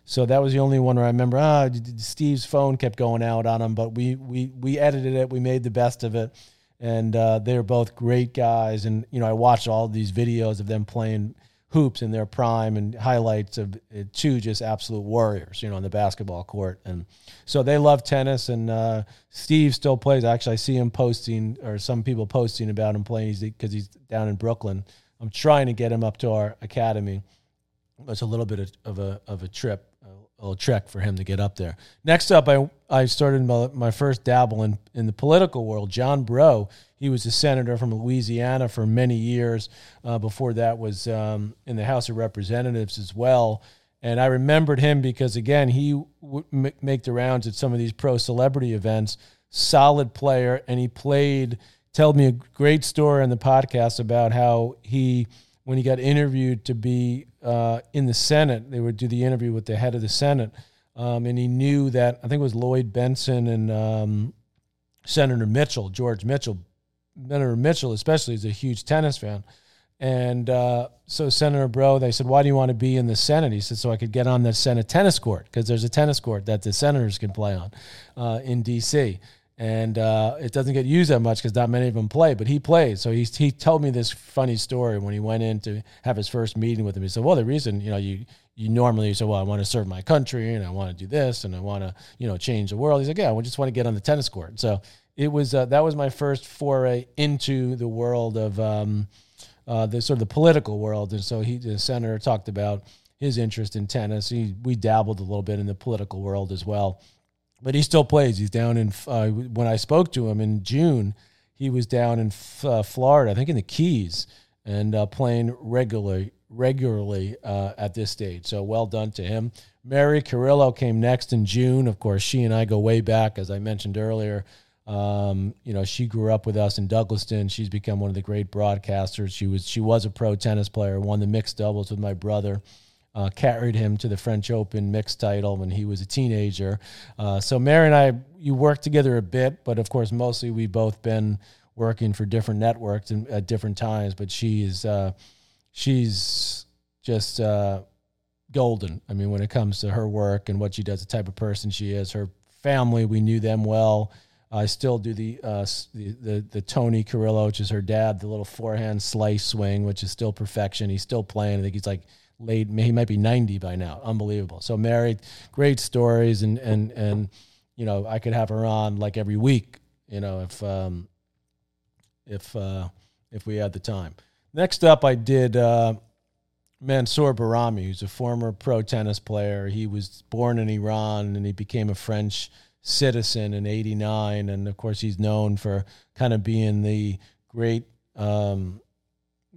So that was the only one where I remember. Ah, Steve's phone kept going out on him, but we we we edited it. We made the best of it, and uh, they're both great guys. And you know, I watched all these videos of them playing hoops in their prime and highlights of uh, two just absolute warriors, you know, on the basketball court. And so they love tennis. And uh, Steve still plays. Actually, I see him posting, or some people posting about him playing because he's down in Brooklyn. I'm trying to get him up to our academy. It's a little bit of, of a of a trip, little trek for him to get up there. Next up, I I started my, my first dabble in in the political world. John Breaux he was a senator from Louisiana for many years. Uh, before that, was um, in the House of Representatives as well. And I remembered him because again, he would make the rounds at some of these pro celebrity events. Solid player, and he played. Told me a great story on the podcast about how he, when he got interviewed to be uh, in the Senate, they would do the interview with the head of the Senate, um, and he knew that I think it was Lloyd Bentsen and um, Senator Mitchell, George Mitchell, Senator Mitchell, especially, is a huge tennis fan. And uh, so Senator Breaux, they said, "Why do you want to be in the Senate?" He said, "So I could get on the Senate tennis court because there's a tennis court that the senators can play on uh, in D.C. And uh, it doesn't get used that much because not many of them play, but he plays. So he he told me this funny story when he went in to have his first meeting with him. He said, "Well, the reason you know you you normally say, well, I want to serve my country and I want to do this and I want to you know change the world." He's like, "Yeah, I just want to get on the tennis court." So it was uh, that was my first foray into the world of um, uh, the sort of the political world. And so he, the senator, talked about his interest in tennis. He, we dabbled a little bit in the political world as well, but he still plays. He's down in uh, when I spoke to him in June, he was down in uh, Florida, I think in the Keys, and uh, playing regularly regularly uh, at this stage. So well done to him. Mary Carrillo came next in June. Of course, she and I go way back, as I mentioned earlier. Um, you know, she grew up with us in Douglaston. She's become one of the great broadcasters. She was she was a pro tennis player. Won the mixed doubles with my brother. Uh, carried him to the French Open mixed title when he was a teenager. Uh, so Mary and I, you worked together a bit, but of course, mostly we've both been working for different networks and, at different times. But she is uh, she's just uh, golden. I mean, when it comes to her work and what she does, the type of person she is, her family. We knew them well. I still do the, uh, the, the the Tony Carrillo, which is her dad, the little forehand slice swing, which is still perfection. He's still playing. I think he's like late. He might be ninety by now. Unbelievable. So married, great stories, and and and you know I could have her on like every week. You know if um, if uh, if we had the time. Next up, I did uh, Mansour Bahrami, who's a former pro tennis player. He was born in Iran and he became a French citizen in 89 and of course he's known for kind of being the great um,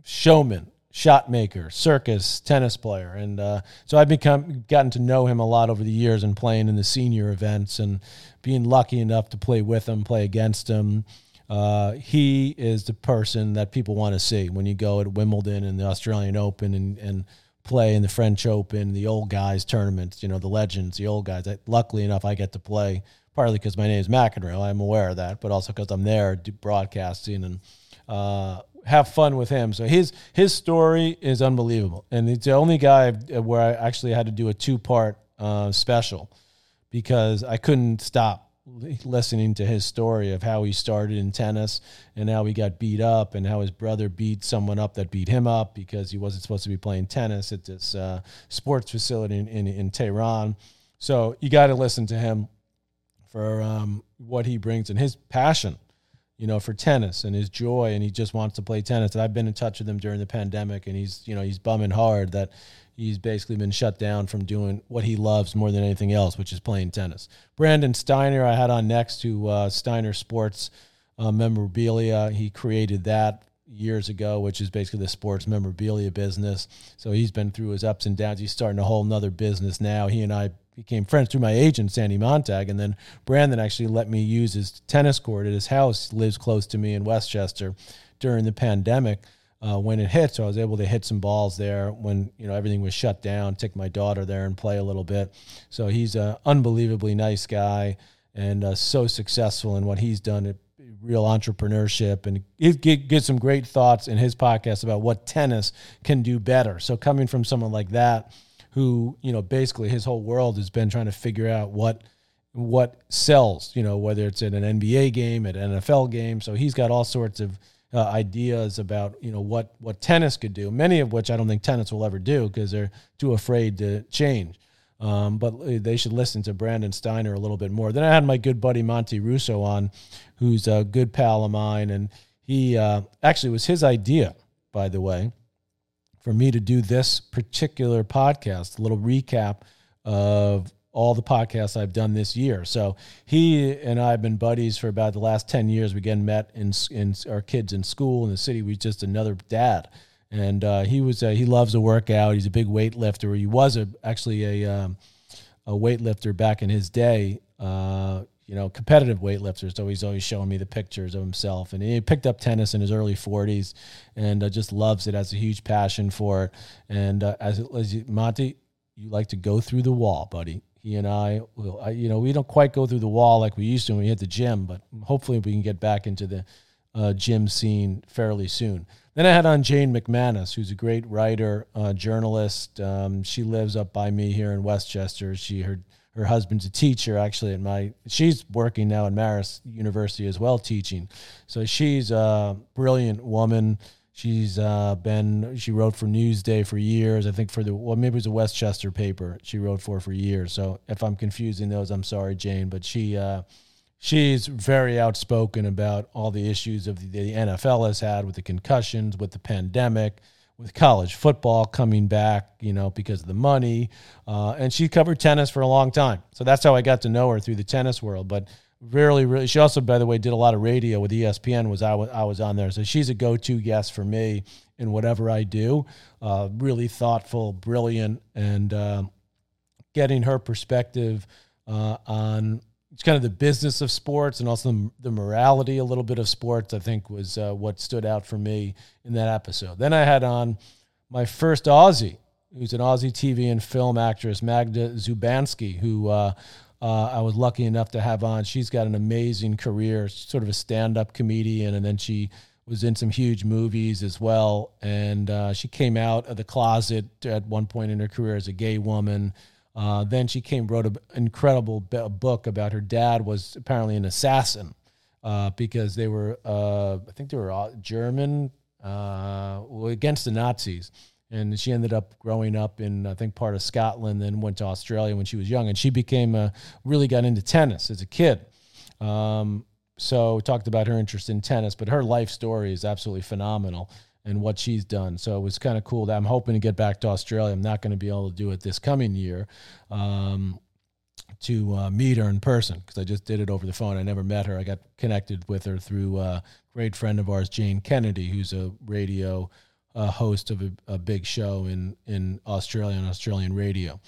showman shot maker circus tennis player and uh, so i've become gotten to know him a lot over the years and playing in the senior events and being lucky enough to play with him play against him uh, he is the person that people want to see when you go at wimbledon and the australian open and, and play in the French Open, the old guys tournaments, you know, the legends, the old guys. I, luckily enough, I get to play partly because my name is McEnroe. I'm aware of that, but also because I'm there broadcasting and uh, have fun with him. So his his story is unbelievable, and it's the only guy where I actually had to do a two part uh, special because I couldn't stop listening to his story of how he started in tennis and how he got beat up and how his brother beat someone up that beat him up because he wasn't supposed to be playing tennis at this uh, sports facility in, in, in Tehran. So you got to listen to him for um, what he brings and his passion, you know, for tennis and his joy, and he just wants to play tennis. And I've been in touch with him during the pandemic, and he's, you know, he's bumming hard that he's basically been shut down from doing what he loves more than anything else, which is playing tennis. Brandon Steiner, I had on next to uh, Steiner Sports uh, Memorabilia. He created that years ago, which is basically the sports memorabilia business. So he's been through his ups and downs. He's starting a whole nother business now. He and I became friends through my agent, Sandy Montag. And then Brandon actually let me use his tennis court at his house, he lives close to me in Westchester during the pandemic uh, when it hit. So I was able to hit some balls there when you know everything was shut down. Take my daughter there and play a little bit. So he's an unbelievably nice guy and uh, so successful in what he's done. At real entrepreneurship and he get some great thoughts in his podcast about what tennis can do better. So coming from someone like that, who you know basically his whole world has been trying to figure out what what sells. You know whether it's at an NBA game, at an NFL game. So he's got all sorts of uh, ideas about you know what what tennis could do. Many of which I don't think tennis will ever do because they're too afraid to change. Um, but they should listen to Brandon Steiner a little bit more. Then I had my good buddy Monty Russo on, who's a good pal of mine, and he uh, actually was his idea, by the way, for me to do this particular podcast, a little recap of all the podcasts I've done this year. So he and I have been buddies for about the last 10 years. We again met in, in our kids in school in the city. We just another dad. And uh, he was he loves to work out. He's a big weightlifter. He was a, actually a um, a weightlifter back in his day. Uh, you know, competitive weightlifter. So he's always showing me the pictures of himself. And he picked up tennis in his early 40s and uh, just loves it, has a huge passion for it. And uh, as, as you, Monty, you like to go through the wall, buddy he and I will, I, you know, we don't quite go through the wall like we used to when we hit the gym, but hopefully we can get back into the uh, gym scene fairly soon. Then I had on Jane McManus, who's a great writer, uh, journalist. Um, she lives up by me here in Westchester. She her her husband's a teacher actually at my. She's working now at Marist University as well, teaching. So she's a brilliant woman. She's uh, been she wrote for Newsday for years. I think for the well maybe it was a Westchester paper she wrote for for years. So if I'm confusing those, I'm sorry, Jane. But she uh, she's very outspoken about all the issues of the, the, NFL has had with the concussions, with the pandemic, with college football coming back, you know, because of the money. Uh, and she covered tennis for a long time, so that's how I got to know her through the tennis world. But really, really. She also, by the way, did a lot of radio with ESPN. Was I, w- I was on there, so she's a go-to guest for me in whatever I do. Uh, really thoughtful, brilliant, and uh, getting her perspective uh, on it's kind of the business of sports and also the morality a little bit of sports. I think was uh, what stood out for me in that episode. Then I had on my first Aussie, who's an Aussie TV and film actress, Magda Szubanski, who uh, uh, I was lucky enough to have on. She's got an amazing career, sort of a stand up comedian, and then she was in some huge movies as well. And uh, she came out of the closet at one point in her career as a gay woman. Uh, then she came wrote an incredible book about her dad was apparently an assassin uh, because they were uh, I think they were German uh, against the Nazis. And she ended up growing up in I think part of Scotland, then went to Australia when she was young, and she became a, really got into tennis as a kid. Um, so talked about her interest in tennis, but her life story is absolutely phenomenal and what she's done. So it was kind of cool that I'm hoping to get back to Australia. I'm not going to be able to do it this coming year um, to uh, meet her in person because I just did it over the phone. I never met her. I got connected with her through a great friend of ours, Jane Kennedy, who's a radio uh, host of a, a, big show in in Australia on Australian radio.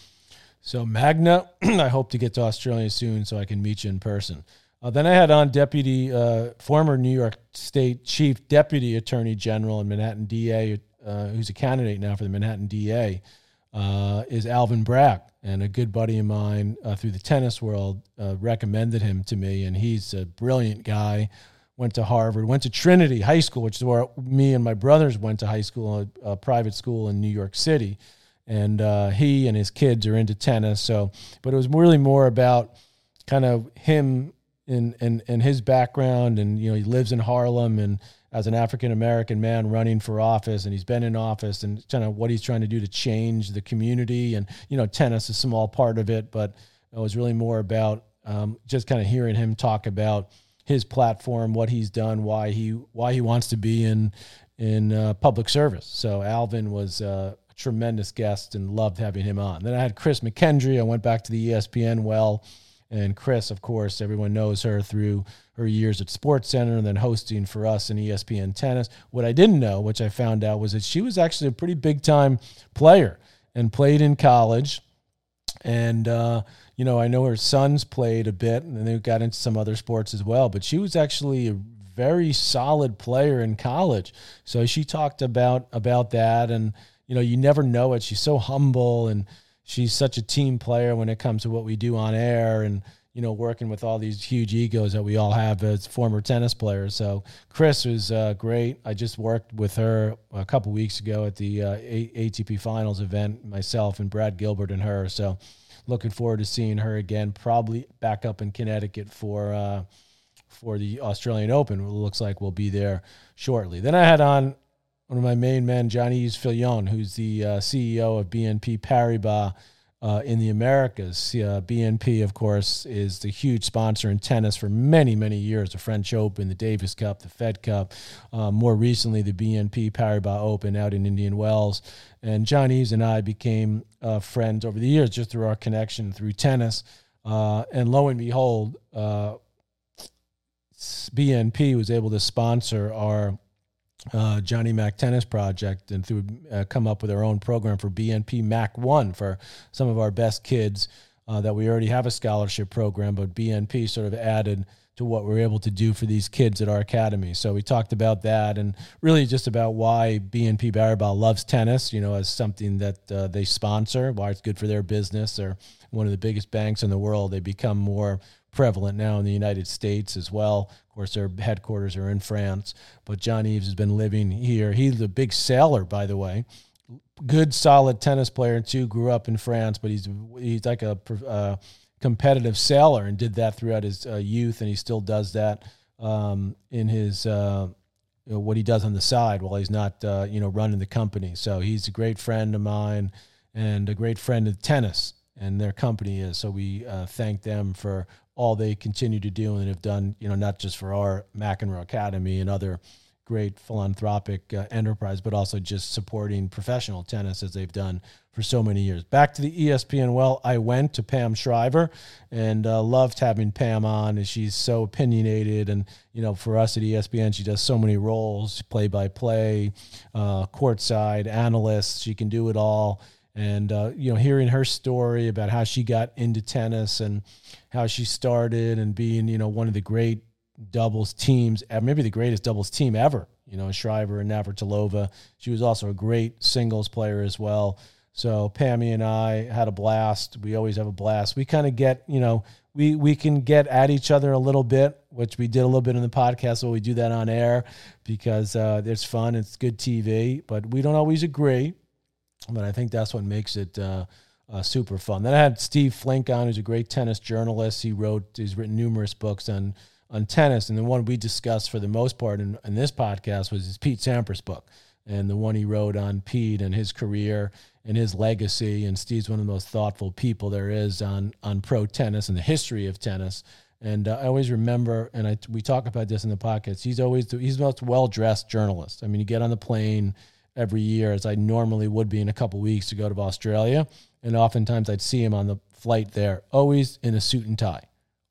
So Magda, I hope to get to Australia soon so I can meet you in person. Uh, then I had on deputy, uh, former New York State Chief Deputy Attorney General and Manhattan DA, uh, who's a candidate now for the Manhattan DA, uh, is Alvin Bragg. And a good buddy of mine uh, through the tennis world uh, recommended him to me. And he's a brilliant guy. Went to Harvard, went to Trinity High School, which is where me and my brothers went to high school, a, a private school in New York City. And he and his kids are into tennis. So, but it was really more about kind of him in, in, in his background and you know he lives in Harlem and as an African American man running for office and he's been in office and kind of what he's trying to do to change the community and you know tennis is a small part of it but it was really more about um, just kind of hearing him talk about his platform what he's done why he why he wants to be in in uh, public service. So Alvin was uh, a tremendous guest and loved having him on. Then I had Chris McKendry. I went back to the ESPN well and Chris, of course, everyone knows her through her years at SportsCenter and then hosting for us in ESPN Tennis. What I didn't know, which I found out, was that she was actually a pretty big time player and played in college. And, uh, you know, I know her sons played a bit and they got into some other sports as well, but she was actually a very solid player in college. So she talked about about that and you know, you never know it. She's so humble and she's such a team player when it comes to what we do on air and you know working with all these huge egos that we all have as former tennis players. So chris was uh, great. I just worked with her a couple weeks ago at the uh, atp finals event myself and brad gilbert and her. So looking forward to seeing her again probably back up in connecticut for uh, for the australian open. It looks like we'll be there shortly. Then i had on one of my main men, Johnny Fillion, who's the uh, CEO of BNP Paribas uh, in the Americas. Uh, BNP, of course, is the huge sponsor in tennis for many, many years the French Open, the Davis Cup, the Fed Cup, uh, more recently, the BNP Paribas Open out in Indian Wells. And Johnny and I became uh, friends over the years just through our connection through tennis. Uh, and lo and behold, BNP was able to sponsor our uh, Johnny Mac Tennis Project and through uh, come up with our own program for BNP Mac One for some of our best kids uh, that we already have a scholarship program, but BNP sort of added to what we're able to do for these kids at our academy. So we talked about that and really just about why BNP Paribas loves tennis, you know, as something that uh, they sponsor, why it's good for their business. They're one of the biggest banks in the world. They become more prevalent now in the United States as well. Course, their headquarters are in France, but Jean-Yves has been living here. He's a big sailor, by the way. Good, solid tennis player too. Grew up in France, but he's he's like a uh, competitive sailor and did that throughout his uh, youth, and he still does that um, in his. Uh, what he does on the side while he's not, uh, you know, running the company. So he's a great friend of mine and a great friend of tennis and their company is. So we uh, thank them for all they continue to do and have done, you know, not just for our McEnroe Academy and other great philanthropic uh, enterprise, but also just supporting professional tennis as they've done for so many years. Back to the ESPN. Well, I went to Pam Shriver and uh, loved having Pam on, and she's so opinionated. And you know, for us at ESPN, she does so many roles: play-by-play, uh, courtside, analyst. She can do it all and uh, you know hearing her story about how she got into tennis and how she started and being you know one of the great doubles teams uh, maybe the greatest doubles team ever you know Shriver and Navratilova. She was also a great singles player as well. So Pammy and I had a blast. We always have a blast. We kind of get you know we we can get at each other a little bit which we did a little bit in the podcast so we do that on air because uh, it's fun. It's good TV but we don't always agree but I think that's what makes it uh, uh, super fun. Then I had Steve Flink on, who's a great tennis journalist. He wrote, he's written numerous books on on tennis, and the one we discussed for the most part in, in this podcast was his Pete Sampras book, and the one he wrote on Pete and his career and his legacy. And Steve's one of the most thoughtful people there is on on pro tennis and the history of tennis. And uh, I always remember, and I, we talk about this in the podcast. He's always he's the most well dressed journalist. I mean, you get on the plane every year, as I normally would be in a couple weeks to go to Australia, and oftentimes I'd see him on the flight there, always in a suit and tie,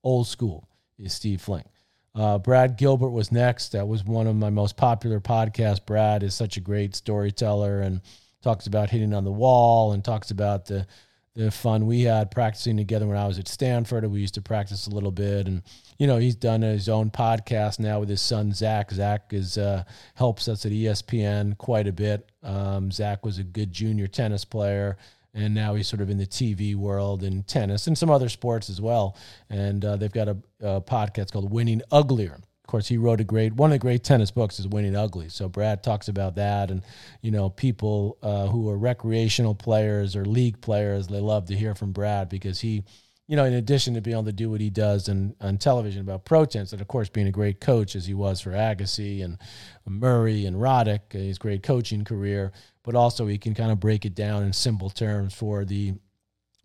old school. Is Steve Flink. Uh, Brad Gilbert was next. That was one of my most popular podcasts. Brad is such a great storyteller and talks about hitting on the wall and talks about the the fun we had practicing together when I was at Stanford. We used to practice a little bit, and you know he's done his own podcast now with his son Zach. Zach is uh, helps us at ESPN quite a bit. Um, Zach was a good junior tennis player, and now he's sort of in the TV world and tennis and some other sports as well. And uh, they've got a, a podcast called Winning Uglier of course, he wrote a great one of the great tennis books is Winning Ugly. So Brad talks about that, and you know, people uh, who are recreational players or league players, they love to hear from Brad because he, you know, in addition to being able to do what he does in, on television about pro tennis, and of course being a great coach as he was for Agassi and Murray and Roddick, uh, his great coaching career, but also he can kind of break it down in simple terms for the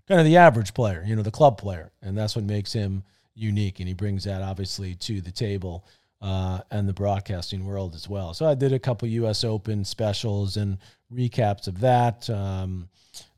kind of the average player, you know, the club player, and that's what makes him unique, and he brings that obviously to the table uh, and the broadcasting world as well. So I did a couple U.S. Open specials and recaps of that um,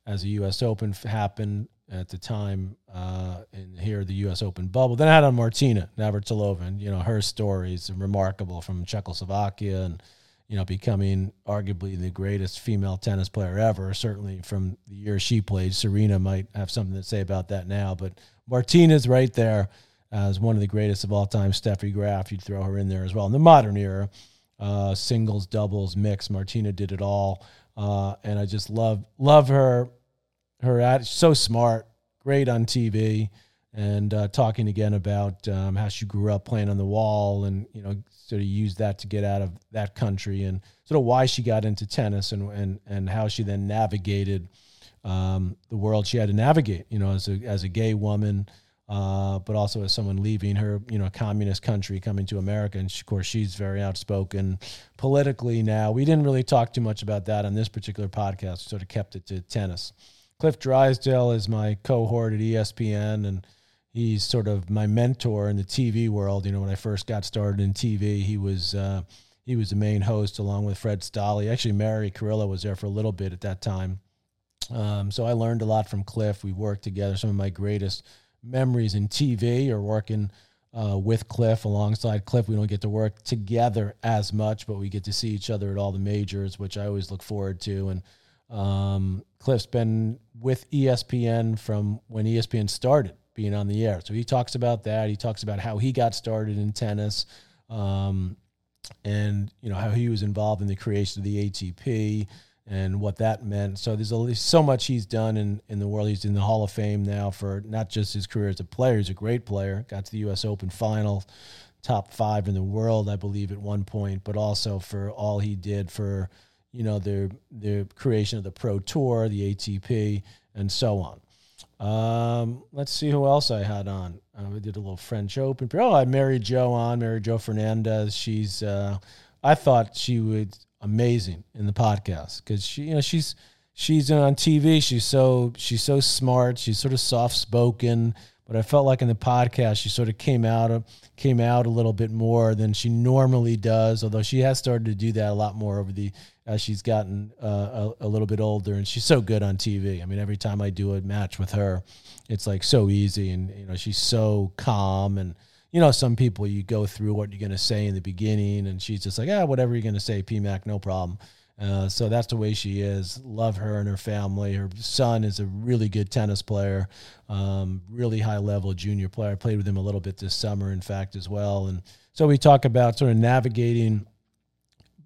as the U.S. Open happened at the time uh, in here the U.S. Open bubble. Then I had on Martina Navratilova, and you know her stories are remarkable from Czechoslovakia and you know becoming arguably the greatest female tennis player ever. Certainly from the year she played, Serena might have something to say about that now, but Martina's right there as one of the greatest of all time. Steffi Graf, you'd throw her in there as well. In the modern era, uh, singles, doubles, mix, Martina did it all, uh, and I just love love her. Her at so smart, great on TV, and uh, talking again about um, how she grew up playing on the wall, and you know, sort of used that to get out of that country, and sort of why she got into tennis, and and and how she then navigated um, the world she had to navigate. You know, as a as a gay woman uh, but also as someone leaving her, you know, communist country coming to America. And of course, she's very outspoken politically now. We didn't really talk too much about that on this particular podcast. We sort of kept it to tennis. Cliff Drysdale is my cohort at ESPN, and he's sort of my mentor in the TV world. You know, when I first got started in TV, he was uh, he was the main host along with Fred Stolle. Actually, Mary Carrillo was there for a little bit at that time. Um, so I learned a lot from Cliff. We worked together. Some of my greatest memories in TV are working uh, with Cliff alongside Cliff. We don't get to work together as much, but we get to see each other at all the majors, which I always look forward to. And um, Cliff's been with ESPN from when ESPN started being on the air. So he talks about that. He talks about how he got started in tennis. Um, and you know how he was involved in the creation of the ATP, and what that meant. So there's a, so much he's done in, in the world. He's in the Hall of Fame now for not just his career as a player. He's a great player. Got to the U.S. Open final, top five in the world, I believe, at one point. But also for all he did for you know the the creation of the Pro Tour, the ATP, and so on. Um, let's see who else I had on. Uh, we did a little French Open. Oh, I had Mary Jo on. Mary Jo Fernandez. She's. Uh, I thought she was amazing in the podcast because she, you know, she's she's on TV. She's so she's so smart. She's sort of soft spoken, but I felt like in the podcast she sort of came out of came out a little bit more than she normally does. Although she has started to do that a lot more over the as she's gotten uh, a, a, little bit older, and she's so good on TV. I mean, every time I do a match with her, it's like so easy, and you know, she's so calm and you know, some people you go through what you're going to say in the beginning, and she's just like, ah, whatever you're going to say, PMAC, no problem. Uh, so that's the way she is. Love her and her family. Her son is a really good tennis player, um, really high level junior player. I played with him a little bit this summer, in fact, as well. And so we talk about sort of navigating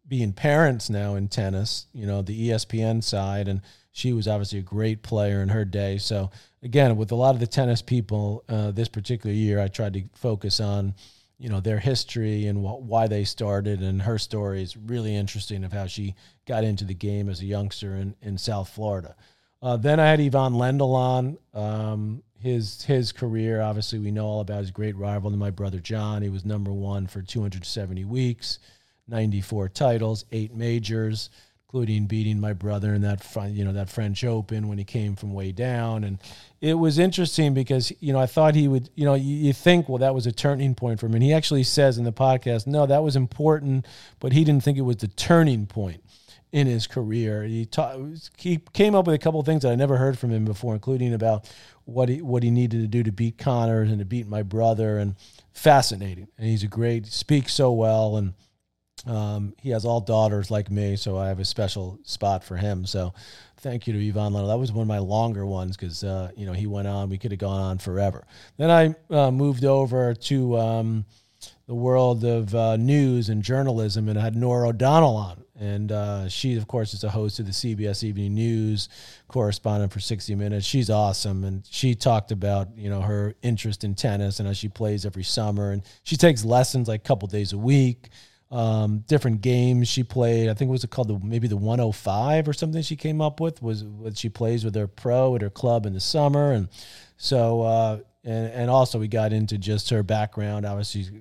being parents now in tennis, you know, the ESPN side. And she was obviously a great player in her day. So again, with a lot of the tennis people uh, this particular year, I tried to focus on, you know, their history and wh- why they started. And her story is really interesting of how she got into the game as a youngster in, in South Florida. Uh, then I had Ivan Lendl on. Um, his his career, obviously, we know all about his great rival to my brother John. He was number one for 270 weeks, 94 titles, eight majors, including beating my brother in that you know that French Open when he came from way down. And it was interesting because you know I thought he would you know you, think well that was a turning point for him, and he actually says in the podcast no that was important, but he didn't think it was the turning point in his career. He ta- he came up with a couple of things that I never heard from him before, including about what he what he needed to do to beat Connors and to beat my brother, and fascinating. And he's a great speaks so well, and um, he has all daughters like me, so I have a special spot for him. So thank you to Ivan Lendl. That was one of my longer ones because uh, you know he went on. We could have gone on forever. Then I uh, moved over to. Um, the world of uh, news and journalism, and I had Norah O'Donnell on. And uh, she, of course, is a host of the CBS Evening News, correspondent for 60 Minutes. She's awesome, and she talked about you know her interest in tennis and how she plays every summer, and she takes lessons like a couple days a week. Um, different games she played. I think it was called the maybe the 105 or something. She came up with was what she plays with her pro at her club in the summer, and so uh, and and also we got into just her background. Obviously,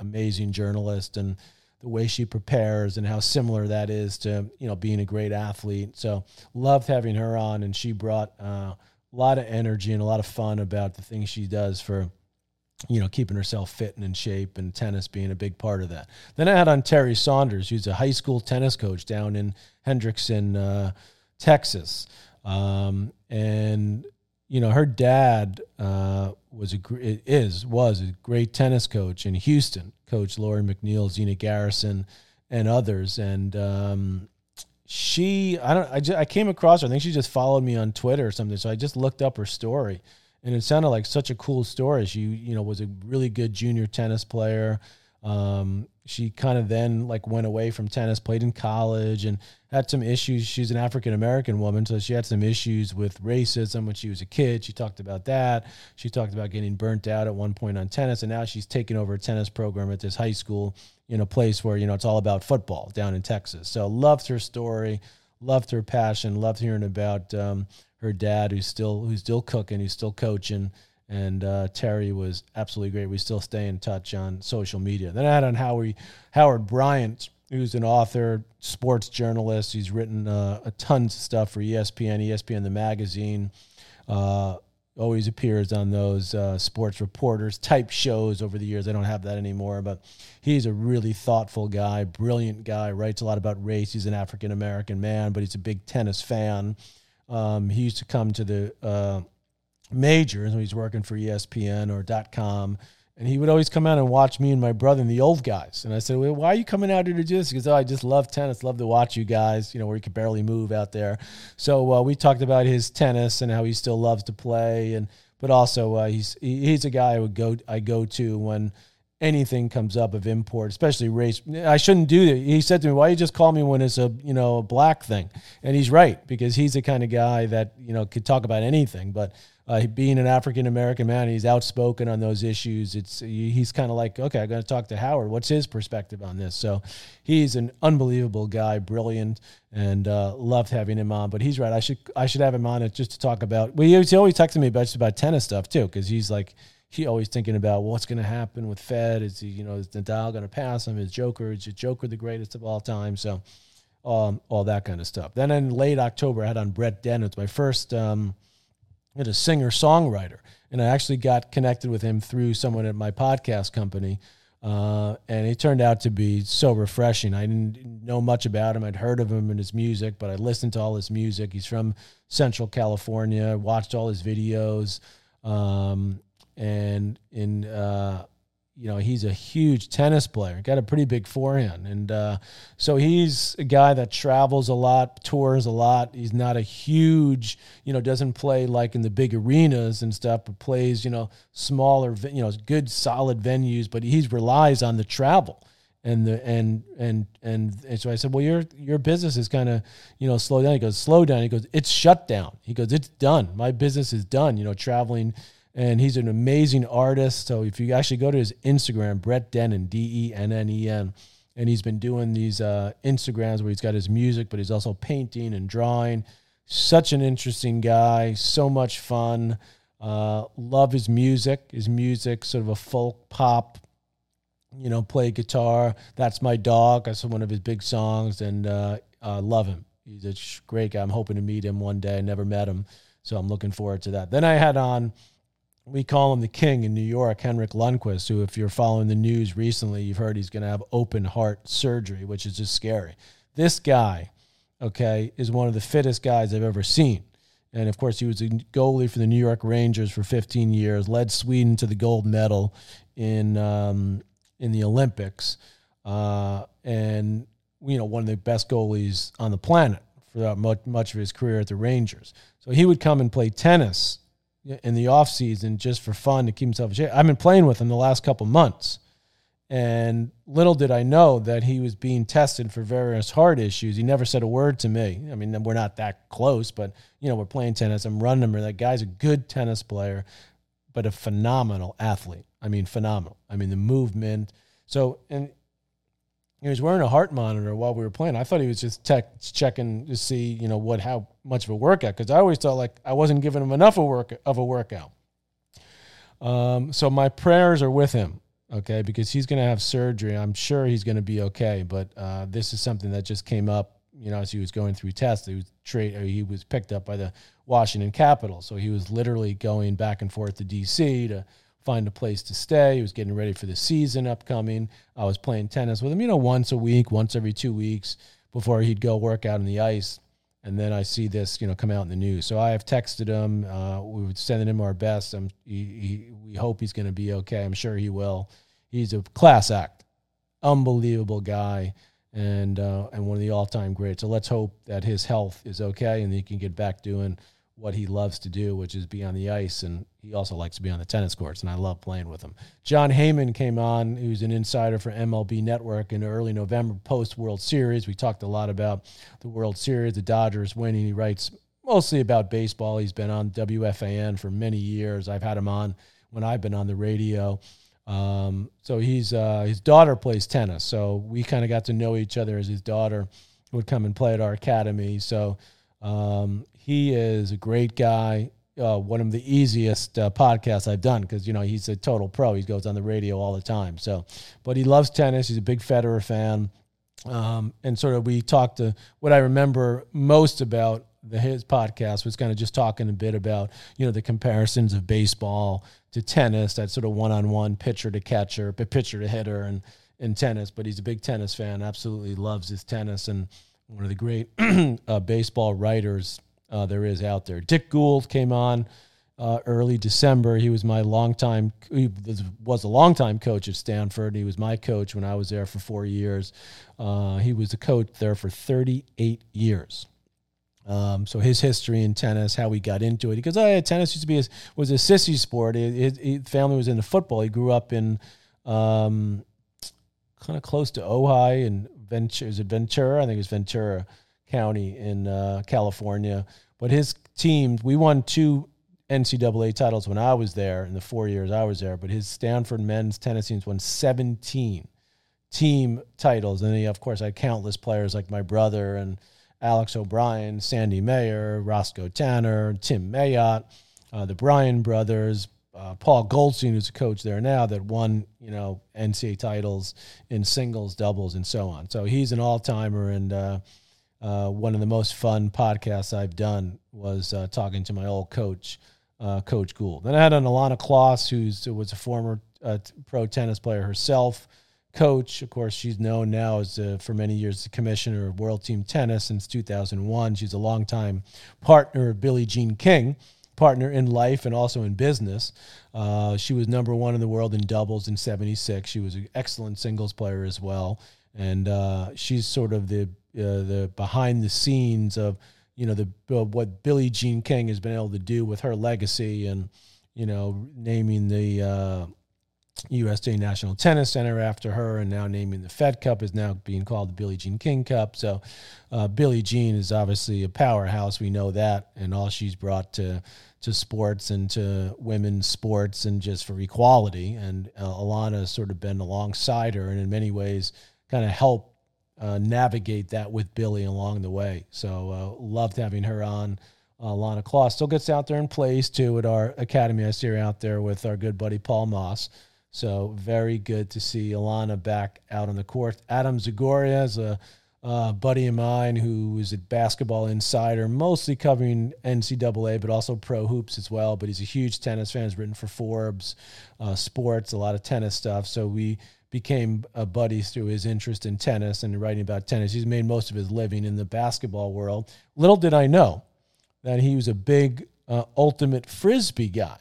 amazing journalist and the way she prepares and how similar that is to you know being a great athlete. So loved having her on, and she brought uh, a lot of energy and a lot of fun about the things she does for you know keeping herself fit and in shape, and tennis being a big part of that. Then I had on Terry Saunders, who's a high school tennis coach down in Hendrickson, uh, Texas, um, and you know, her dad uh, was a is was a great tennis coach in Houston, Coach Lori McNeil, Zina Garrison, and others. And um, she, I don't, I, just, I came across her. I think she just followed me on Twitter or something. So I just looked up her story, and it sounded like such a cool story. She, you know, was a really good junior tennis player. Um, she kind of then like went away from tennis, played in college, and had some issues. She's an African American woman, so she had some issues with racism when she was a kid. She talked about that. She talked about getting burnt out at one point on tennis, and now she's taken over a tennis program at this high school in a place where you know it's all about football down in Texas. So loved her story, loved her passion, loved hearing about um, her dad who's still who's still cooking, who's still coaching and uh, Terry was absolutely great. We still stay in touch on social media. Then I had on Howard Howard Bryant, who's an author, sports journalist. He's written uh, a tons of stuff for ESPN, ESPN the magazine. Uh, always appears on those uh, sports reporters type shows over the years. I don't have that anymore, but he's a really thoughtful guy, brilliant guy. Writes a lot about race. He's an African American man, but he's a big tennis fan. Um, he used to come to the uh, majors when he's working for ESPN or .com, and he would always come out and watch me and my brother and the old guys. And I said, well, "Why are you coming out here to do this?" Goes, "Oh, I just love tennis. Love to watch you guys. You know, where he could barely move out there." So uh, we talked about his tennis and how he still loves to play, and but also uh, he's he's a guy I would go I go to when anything comes up of import, especially race. I shouldn't do that. He said to me, "Why you just call me when it's a you know a black thing?" And he's right because he's the kind of guy that you know could talk about anything, but uh, being an African American man, he's outspoken on those issues. It's he's kind of like, okay, I'm going to talk to Howard. What's his perspective on this? So he's an unbelievable guy, brilliant, and uh, loved having him on. But he's right. I should I should have him on just to talk about. Well, he always texting me about just about tennis stuff too, because he's like he always thinking about well, what's going to happen with Fed. Is he you know is Nadal going to pass him? Is Joker is Joker the greatest of all time? So. Um, all that kind of stuff. Then in late October, I had on Brett Den. It's my first um, a singer songwriter, and I actually got connected with him through someone at my podcast company. Uh, and it turned out to be so refreshing. I didn't know much about him. I'd heard of him and his music, but I listened to all his music. He's from Central California. Watched all his videos, um, and in uh, you know, he's a huge tennis player, got a pretty big forehand. And uh, so he's a guy that travels a lot, tours a lot. He's not a huge, you know, doesn't play like in the big arenas and stuff, but plays, you know, smaller, you know, good, solid venues, but he relies on the travel. And the and and and, and so I said, well, your your business is kind of you know slow down. He goes, slow down. He goes, it's shut down. He goes, it's done. My business is done. You know, traveling and he's an amazing artist. So if you actually go to his Instagram, Brett Dennen, D E N N E N, and he's been doing these uh, Instagrams where he's got his music, but he's also painting and drawing. such an interesting guy, so much fun. Uh, love his music. His music, sort of a folk pop, you know, play guitar. That's my dog. That's one of his big songs, and uh, uh, love him. He's a great guy. I'm hoping to meet him one day. I never met him, so I'm looking forward to that. Then I had on, we call him the King in New York, Henrik Lundqvist, who, if you're following the news recently, you've heard he's going to have open heart surgery, which is just scary. This guy, okay, is one of the fittest guys I've ever seen. And of course, he was a goalie for the New York Rangers for 15 years, led Sweden to the gold medal in um, in the Olympics, uh, and you know one of the best goalies on the planet throughout much, much of his career at the Rangers. So he would come and play tennis in the off season just for fun to keep himself in shape. I've been playing with him the last couple months, and little did I know that he was being tested for various heart issues. He never said a word to me. I mean, we're not that close, but you know, we're playing tennis. I'm running him. That guy's a good tennis player, but a phenomenal athlete. I mean, phenomenal. I mean, the movement. So, and he was wearing a heart monitor while we were playing. I thought he was just tech, checking to see, you know, what how much of a workout because I always thought like I wasn't giving him enough of work of a workout. Um, so my prayers are with him okay, because he's going to have surgery. I'm sure he's going to be okay, but uh, this is something that just came up, you know, as he was going through tests. He was trade, he was picked up by the Washington Capitals, so he was literally going back and forth to D.C. to find a place to stay. He was getting ready for the season upcoming. I was playing tennis with him, you know, once a week, once every two weeks before he'd go work out on the ice. And then I see this, you know, come out in the news. So I have texted him. Uh, we were sending him our best. He, he, we hope he's going to be okay. I'm sure he will. He's a class act, unbelievable guy, and uh, and one of the all time greats. So let's hope that his health is okay and he can get back doing what he loves to do, which is be on the ice. And he also likes to be on the tennis courts, and I love playing with him. Jon Heyman came on, who's an insider for MLB Network in early November post World Series. We talked a lot about the World Series, the Dodgers winning. He writes mostly about baseball. He's been on WFAN for many years. I've had him on when I've been on the radio. Um, so he's uh, his daughter plays tennis. So we kind of got to know each other as his daughter would come and play at our academy. So um, he is a great guy. Uh, one of the easiest uh, podcasts I've done because you know he's a total pro. He goes on the radio all the time. So, but he loves tennis. He's a big Federer fan, um, and sort of we talked to what I remember most about the, his podcast was kind of just talking a bit about you know the comparisons of baseball to tennis. That sort of one-on-one pitcher to catcher, pitcher to hitter, and in tennis. But he's a big tennis fan. Absolutely loves his tennis, and one of the great uh, baseball writers uh, there is out there. Dick Gould came on uh, early December. He was my longtime he was a longtime coach at Stanford. He was my coach when I was there for four years. Uh, he was a coach there for 38 years. Um, so his history in tennis, how he got into it. Because oh, yeah, tennis used to be a, was a sissy sport. His, his, family was into football. He grew up in um, kind of close to Ojai and Ventura. Is it Ventura? I think it was Ventura County in uh, California. But his team, we won two NCAA titles when I was there in the four years I was there. But his Stanford men's tennis teams won 17 team titles. And he, of course, had countless players like my brother and Alex O'Brien, Sandy Mayer, Roscoe Tanner, Tim Mayotte, uh, the Bryan brothers, uh, Paul Goldstein, who's a coach there now, that won you know NCAA titles in singles, doubles, and so on. So he's an all timer, and uh, uh, one of the most fun podcasts I've done was uh, talking to my old coach, uh, Coach Gould. Then I had an Ilana Kloss, who was a former uh, pro tennis player herself. Coach, of course, she's known now as for many years the commissioner of World Team Tennis since 2001. She's a longtime partner of Billie Jean King partner in life and also in business. Uh, she was number one in the world in doubles in 76. She was an excellent singles player as well. And uh, she's sort of the, uh, the behind the scenes of, you know, the uh, what Billie Jean King has been able to do with her legacy and, you know, naming the uh, National Tennis Center after her, and now naming the Fed Cup is now being called the Billie Jean King Cup. So, uh, Billie Jean is obviously a powerhouse. We know that, and all she's brought to to sports and to women's sports and just for equality. And uh, Ilana has sort of been alongside her, and in many ways, kind of help uh, navigate that with Billie along the way. So uh, loved having her on. Uh, Lana Kloss still gets out there and plays too at our academy. I see her out there with our good buddy Paul Moss. So very good to see Ilana back out on the court. Adam Zagoria is a uh, buddy of mine who is a basketball insider, mostly covering NCAA, but also pro hoops as well. But he's a huge tennis fan. He's written for Forbes, uh, sports, a lot of tennis stuff. So we became uh, buddies through his interest in tennis and writing about tennis. He's made most of his living in the basketball world. Little did I know that he was a big uh, ultimate frisbee guy.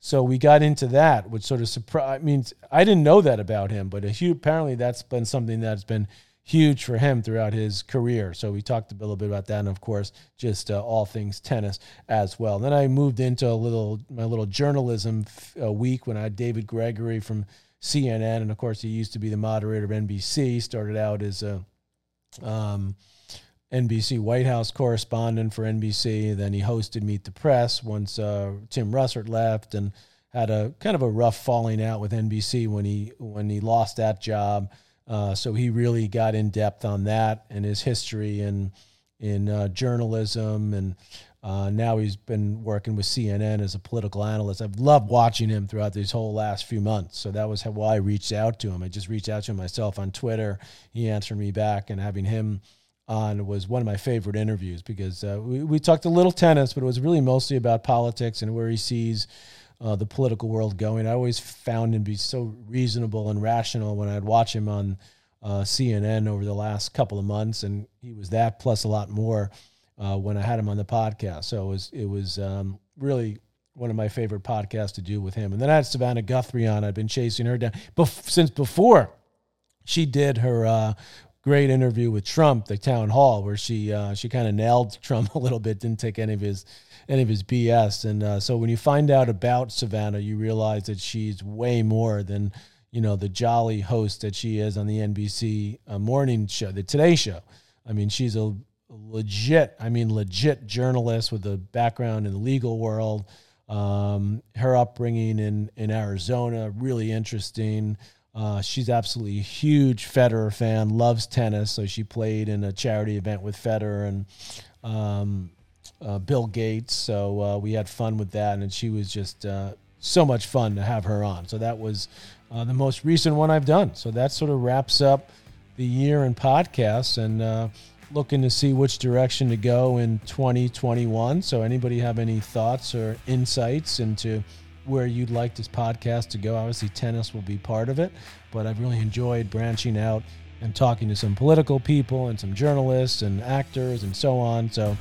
So we got into that, which sort of surprised. I mean, I didn't know that about him, but huge, apparently that's been something that's been huge for him throughout his career. So we talked a little bit about that, and of course, just uh, all things tennis as well. Then I moved into a little my little journalism week when I had David Gregory from CNN, and of course, he used to be the moderator of NBC. Started out as a um, NBC White House correspondent for NBC. Then he hosted Meet the Press once uh, Tim Russert left, and had a kind of a rough falling out with NBC when he when he lost that job. Uh, so he really got in depth on that and his history in in uh, journalism, and uh, now he's been working with CNN as a political analyst. I've loved watching him throughout these whole last few months. So that was why I reached out to him. I just reached out to him myself on Twitter. He answered me back, and having him on was one of my favorite interviews because uh, we, we talked a little tennis, but it was really mostly about politics and where he sees uh, the political world going. I always found him to be so reasonable and rational when I'd watch him on uh, CNN over the last couple of months, and he was that plus a lot more uh, when I had him on the podcast. So it was it was um, really one of my favorite podcasts to do with him. And then I had Savannah Guthrie on. I've been chasing her down bef- since before she did her uh, great interview with Trump, the town hall, where she uh, she kind of nailed Trump a little bit, didn't take any of his any of his BS. And uh, so when you find out about Savannah, you realize that she's way more than you know the jolly host that she is on the NBC uh, morning show, the Today Show. I mean, she's a legit, I mean, legit journalist with a background in the legal world. Um, her upbringing in in Arizona really interesting. Uh, she's absolutely a huge Federer fan, loves tennis. So she played in a charity event with Federer and um, uh, Bill Gates. So uh, we had fun with that, and she was just uh, so much fun to have her on. So that was uh, the most recent one I've done. So that sort of wraps up the year in podcasts, and uh, looking to see which direction to go in 2021. So anybody have any thoughts or insights into where you'd like this podcast to go. Obviously, tennis will be part of it, but I've really enjoyed branching out and talking to some political people and some journalists and actors and so on. So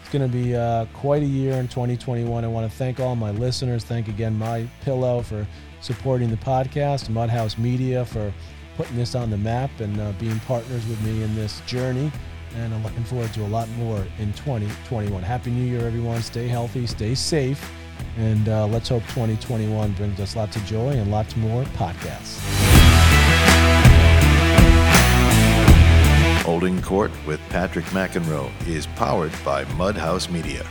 it's going to be uh, quite a year in 2021. I want to thank all my listeners. Thank again my pillow for supporting the podcast, Mudhouse Media for putting this on the map and uh, being partners with me in this journey. And I'm looking forward to a lot more in 2021. Happy New Year, everyone. Stay healthy, stay safe. And uh, let's hope 2021 brings us lots of joy and lots more podcasts. Holding Court with Patrick McEnroe is powered by Mudhouse Media.